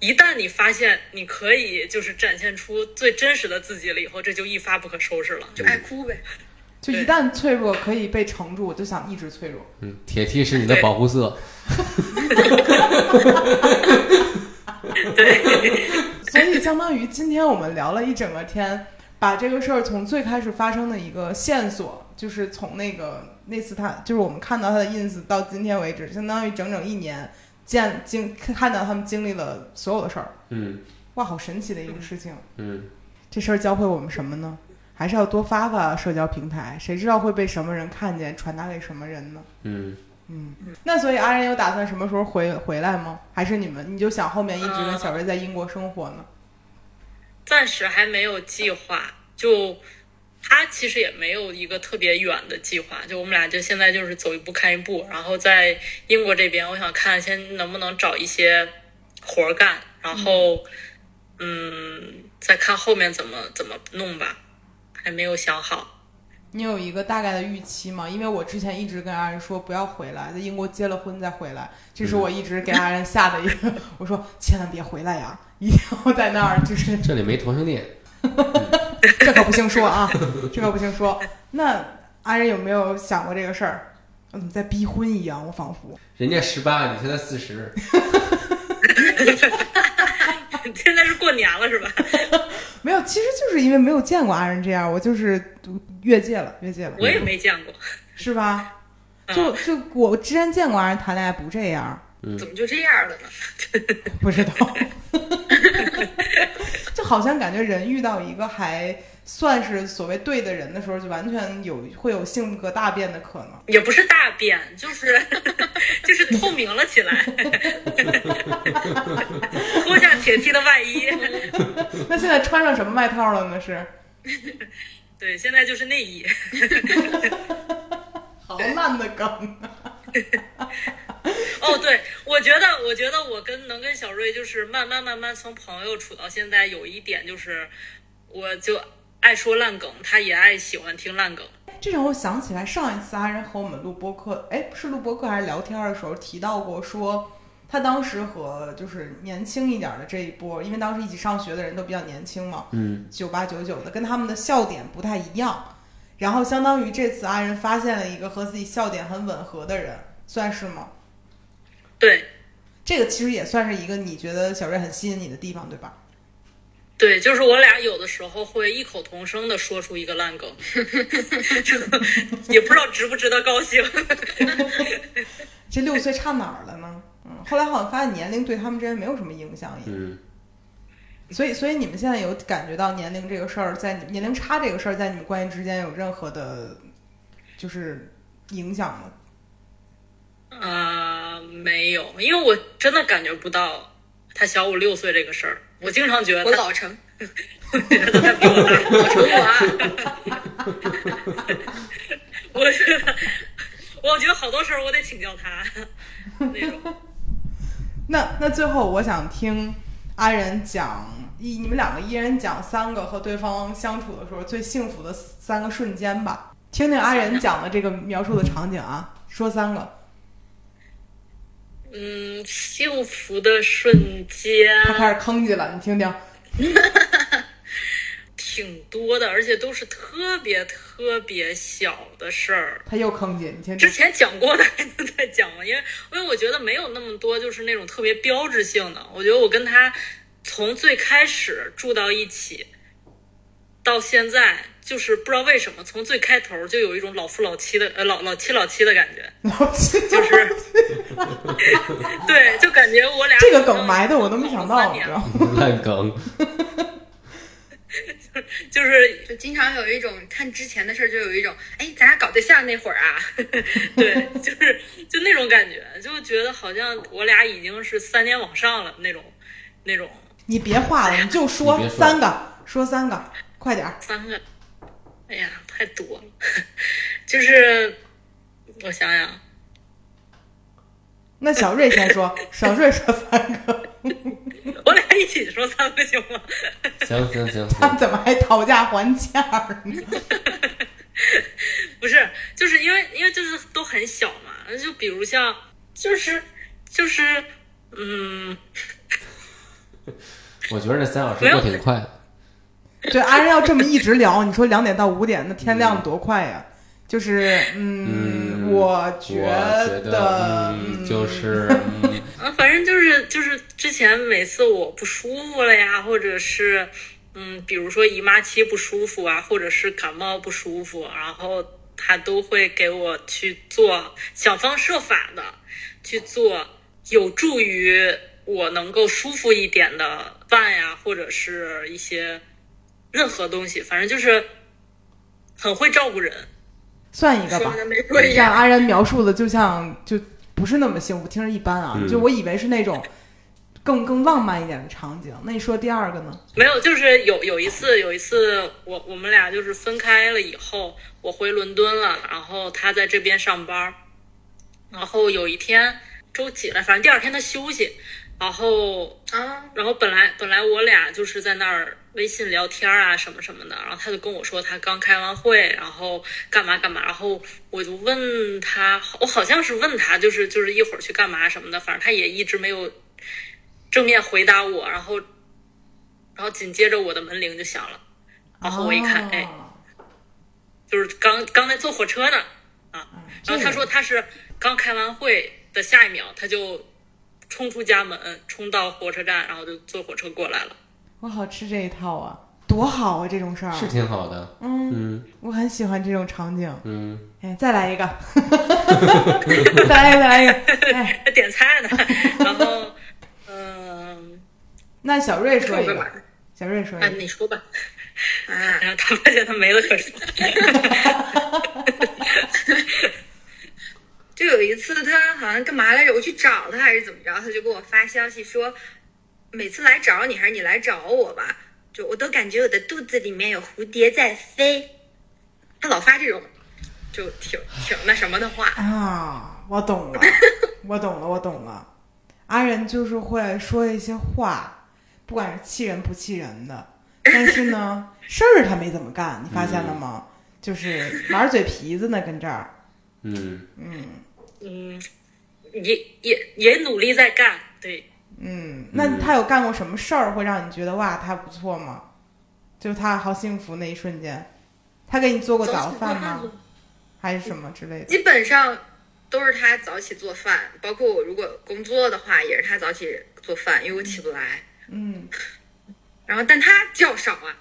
一旦你发现你可以就是展现出最真实的自己了以后，这就一发不可收拾了。就爱哭呗。就一旦脆弱可以被撑住，我就想一直脆弱。嗯，铁 T 是你的保护色，对，所以相当于今天我们聊了一整个天，把这个事儿从最开始发生的一个线索，就是从那个那次他就是我们看到他的 ins 到今天为止，相当于整整一年见经看到他们经历了所有的事儿。嗯哇，好神奇的一个事情！嗯，这事儿教会我们什么呢？还是要多发发社交平台，谁知道会被什么人看见，传达给什么人呢？嗯，嗯，那所以阿仁有打算什么时候回回来吗？还是你们你就想后面一直跟小瑞在英国生活呢？暂时还没有计划，就他其实也没有一个特别远的计划，就我们俩就现在就是走一步看一步，然后在英国这边，我想看先能不能找一些活儿干，然后嗯，再看后面怎么怎么弄吧，还没有想好。你有一个大概的预期吗？因为我之前一直跟阿仁说不要回来，在英国结了婚再回来，这是我一直给阿仁下的一个，我说千万别回来呀，一定要在那儿，就是这里没同性恋，这可不行说啊，这可不行说。那阿仁有没有想过这个事儿？我怎么在逼婚一样？我仿佛人家十八，你现在四十，现在是过年了是吧？没有，其实就是因为没有见过阿仁这样，我就是越界了，越界了，我也没见过，是吧？嗯。就就我之前见过阿仁谈恋爱不这样，怎么就这样了呢？不知道，就好像感觉人遇到一个还算是所谓对的人的时候，就完全有会有性格大变的可能。也不是大变，就是 就是透明了起来，脱下铁 T 的外衣。那现在穿上什么外套了呢？是 对，现在就是内衣。好烂的梗哦，对，我觉得，我觉得我跟能跟小瑞就是慢慢慢慢从朋友处到现在，有一点就是，我就爱说烂梗，他也爱喜欢听烂梗。这让我想起来上一次阿仁和我们录播客，哎，是录播客还是聊天的时候提到过说。他当时和就是年轻一点的这一波，因为当时一起上学的人都比较年轻嘛，嗯，九八九九的，跟他们的笑点不太一样。然后相当于这次阿仁发现了一个和自己笑点很吻合的人，算是吗？对这个其实也算是一个你觉得小瑞很吸引你的地方，对吧？对，就是我俩有的时候会异口同声的说出一个烂梗，也不知道值不值得高兴。这六岁差哪儿了呢？嗯，后来好像发现年龄对他们之间没有什么影响，也。嗯，所以，所以你们现在有感觉到年龄这个事儿，在你年龄差这个事儿，在你们关系之间有任何的，就是影响吗？呃，没有，因为我真的感觉不到他小我六岁这个事儿。我经常觉得我老成，我觉得他比我大。老成我啊，我觉得，我觉得好多事儿我得请教他那种。那那最后我想听阿仁讲一，你们两个一人讲三个和对方相处的时候最幸福的三个瞬间吧。听听阿仁讲的这个描述的场景啊，说三个。嗯，幸福的瞬间他开始吭叽了，你听听。挺多的，而且都是特别特别小的事儿。他又吭叽，你听听。之前讲过的还能再讲吗？因为因为我觉得没有那么多就是那种特别标志性的。我觉得我跟他从最开始住到一起到现在，就是不知道为什么从最开头就有一种老夫老妻的呃老老妻老妻的感觉，老妻就是 对，就感觉我俩这个梗埋的我都没想到，你知道吗？烂梗，就是就经常有一种看之前的事儿，就有一种哎，咱俩搞对象那会儿啊，对，就是就那种感觉，就觉得好像我俩已经是三年往上了那种那种你别画了，你就说三个，说三个，快点儿。三个，哎呀，太多了。就是我想想，那小瑞先说，小瑞说三个，我俩一起说三个行吗？行行行 行，他们怎么还讨价还价呢？不是，就是因为因为就是都很小嘛，就比如像就是就是嗯，我觉得这三小时过挺快的。对，阿仁要这么一直聊，你说两点到五点，那天亮多快呀？就是，嗯，嗯，我我觉觉得，嗯，就是嗯啊，反正就是就是之前每次我不舒服了呀，或者是嗯，比如说姨妈期不舒服啊，或者是感冒不舒服，然后他都会给我去做，想方设法的去做有助于我能够舒服一点的饭呀，或者是一些任何东西，反正就是很会照顾人。算一个吧。让阿然描述的就像就不是那么幸福，听着一般啊。嗯就我以为是那种更更浪漫一点的场景。那你说第二个呢？没有，就是有有一次，有一次我我们俩就是分开了以后，我回伦敦了，然后他在这边上班，然后有一天周几了，反正第二天他休息，然后啊，然后本来本来我俩就是在那儿微信聊天啊什么什么的，然后他就跟我说他刚开完会，然后干嘛干嘛，然后我就问他，我好像是问他，就是就是一会儿去干嘛什么的，反正他也一直没有正面回答我，然后然后紧接着我的门铃就响了，然后我一看，哎，哦就是刚刚在坐火车呢。啊，然后他说他是刚开完会的下一秒他就冲出家门，冲到火车站，然后就坐火车过来了。我好吃这一套啊，多好啊！这种事儿，是挺好的。嗯，嗯我很喜欢这种场景。嗯，哎，再来一个，再来一个，再来一个。哎，还点菜呢，然后，嗯、那小瑞说一个，小瑞说一啊，个。你说吧。啊，然后他发现他没了可说。就有一次他好像干嘛来着？我去找他还是怎么着？他就给我发消息说，每次来找你还是你来找我吧，就我都感觉我的肚子里面有蝴蝶在飞。他老发这种，就挺挺那什么的话。啊，我懂了，我懂了，我懂了。阿仁就是会说一些话，不管是气人不气人的，但是呢，事儿他没怎么干，你发现了吗？就是玩嘴皮子呢，跟这儿。嗯，嗯，也也也努力在干，对，嗯，那他有干过什么事儿会让你觉得哇，他不错吗？就他好幸福那一瞬间，他给你做过早饭吗？还是什么之类的？基本上都是他早起做饭，包括我如果工作的话，也是他早起做饭，因为我起不来。嗯，然后，但他较少啊，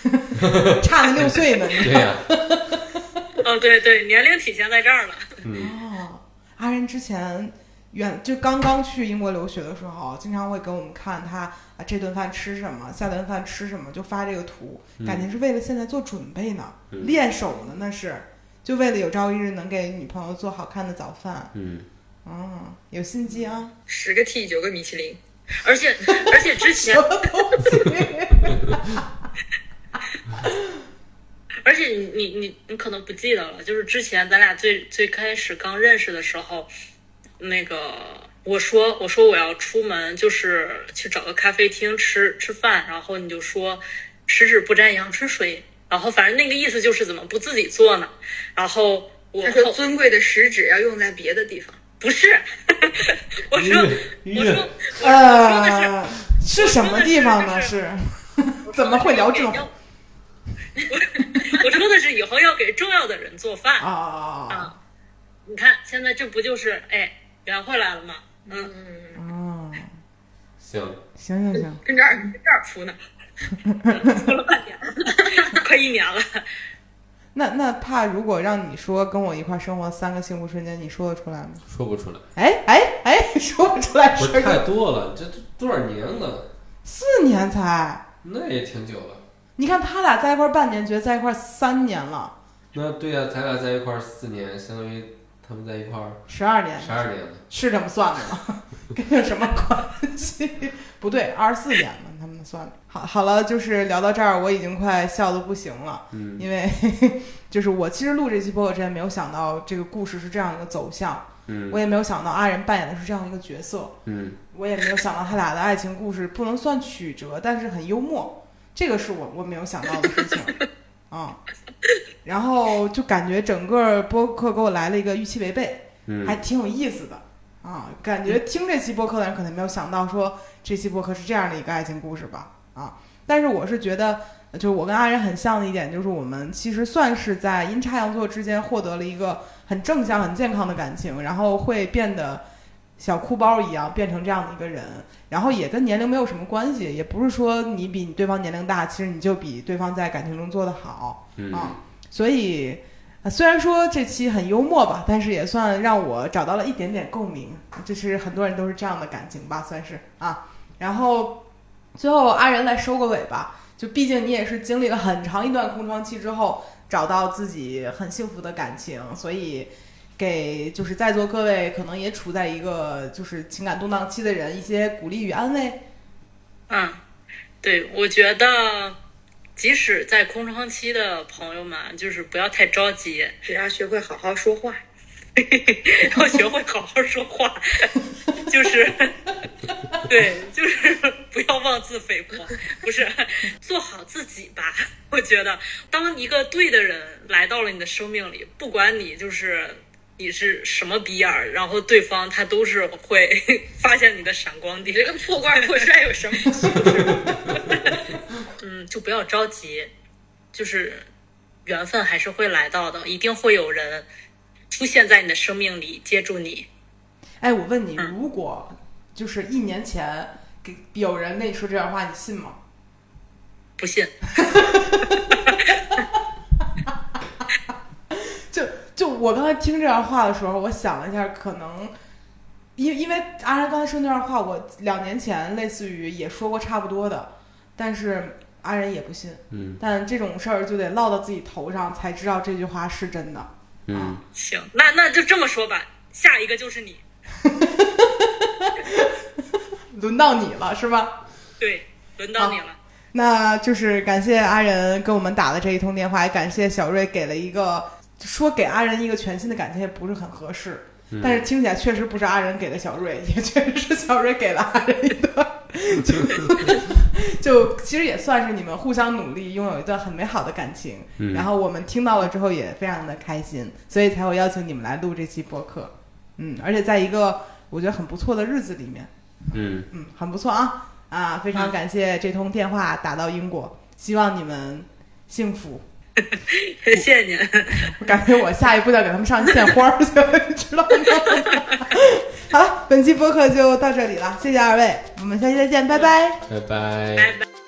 差了六岁呢。对呀、哦，对对，年龄体现在这儿了。哦，阿仁之前远就刚刚去英国留学的时候，经常会给我们看他啊这顿饭吃什么，下顿饭吃什么，就发这个图，感觉是为了现在做准备呢，嗯练手呢，那是就为了有朝一日能给女朋友做好看的早饭。嗯，嗯，有心机啊，十个 T 九个米其林。而且而且之前什，么东西？而且你你你你可能不记得了，就是之前咱俩最最开始刚认识的时候，那个我说我说我要出门，就是去找个咖啡厅吃吃饭，然后你就说十指不沾阳春水，然后反正那个意思就是怎么不自己做呢？然后我他说尊贵的食指要用在别的地方。不是，我说我说我说的是。呃，是什么地方呢？是 怎么会聊这种要 我说的是以后要给重要的人做饭啊啊！你看现在这不就是哎圆回来了吗？嗯，嗯。哦！行，行行行，跟这儿跟这儿铺呢，出了半年了，快一年了。那那怕如果让你说跟我一块儿生活三个幸福瞬间，你说得出来吗？说不出来，哎哎哎，说不出来不是是太多了，这多少年了？四年才。那也挺久了。你看他俩在一块儿半年，觉得在一块儿三年了，那对呀、咱俩在一块儿四年，相当于他们在一块儿十二年十二年了。是这么算的吗？跟这有什么关系？不对，二十四年嘛，他们算的。好，好了，就是聊到这儿，我已经快笑的不行了，嗯因为 就是我其实录这期播客之前没有想到这个故事是这样一个走向，嗯我也没有想到阿仁扮演的是这样一个角色，嗯我也没有想到他俩的爱情故事不能算曲折，但是很幽默，这个是我我没有想到的事情啊。然后就感觉整个播客给我来了一个预期违背，嗯，还挺有意思的啊。感觉听这期播客的人可能没有想到说这期播客是这样的一个爱情故事吧啊。但是我是觉得，就是我跟阿仁很像的一点，就是我们其实算是在阴差阳错之间获得了一个很正向、很健康的感情，然后会变得小哭包一样变成这样的一个人，然后也跟年龄没有什么关系，也不是说你比你对方年龄大，其实你就比对方在感情中做得好嗯啊。所以，虽然说这期很幽默吧，但是也算让我找到了一点点共鸣，就是很多人都是这样的感情吧，算是啊。然后最后阿仁来收个尾吧，就毕竟你也是经历了很长一段空窗期之后，找到自己很幸福的感情，所以给就是在座各位可能也处在一个就是情感动荡期的人一些鼓励与安慰。嗯，对，我觉得即使在空窗期的朋友们，就是不要太着急，只要学会好好说话。要学会好好说话，就是对，就是 不要妄自菲薄，不是做好自己吧。我觉得，当一个对的人来到了你的生命里，不管你就是你是什么逼样儿，然后对方他都是会发现你的闪光点。这个破罐破摔有什么就不要着急，就是缘分还是会来到的，一定会有人出现在你的生命里接住你。哎，我问你，嗯如果就是一年前给有人跟你说这样话，你信吗？不信？就就我刚才听这样话的时候，我想了一下，可能因因为阿然刚才说那段话，我两年前类似于也说过差不多的，但是阿仁也不信。嗯但这种事儿就得落到自己头上，才知道这句话是真的。嗯，行，那那就这么说吧，下一个就是你。轮到你了，是吧？对，轮到你了。那就是感谢阿仁跟我们打的这一通电话，也感谢小瑞给了一个说给阿仁一个全新的感情，也不是很合适，但是听起来确实不是阿仁给的小瑞，也确实是小瑞给了阿仁一段，就就其实也算是你们互相努力，拥有一段很美好的感情。嗯然后我们听到了之后也非常的开心，所以才会邀请你们来录这期播客。嗯，而且在一个我觉得很不错的日子里面，嗯，嗯，很不错啊啊！非常感谢这通电话打到英国，希望你们幸福。谢谢您。我感觉我下一步要给他们上献花去了，你知道吗？好了，本期播客就到这里了，谢谢二位，我们下期再见，拜拜。拜拜。拜拜。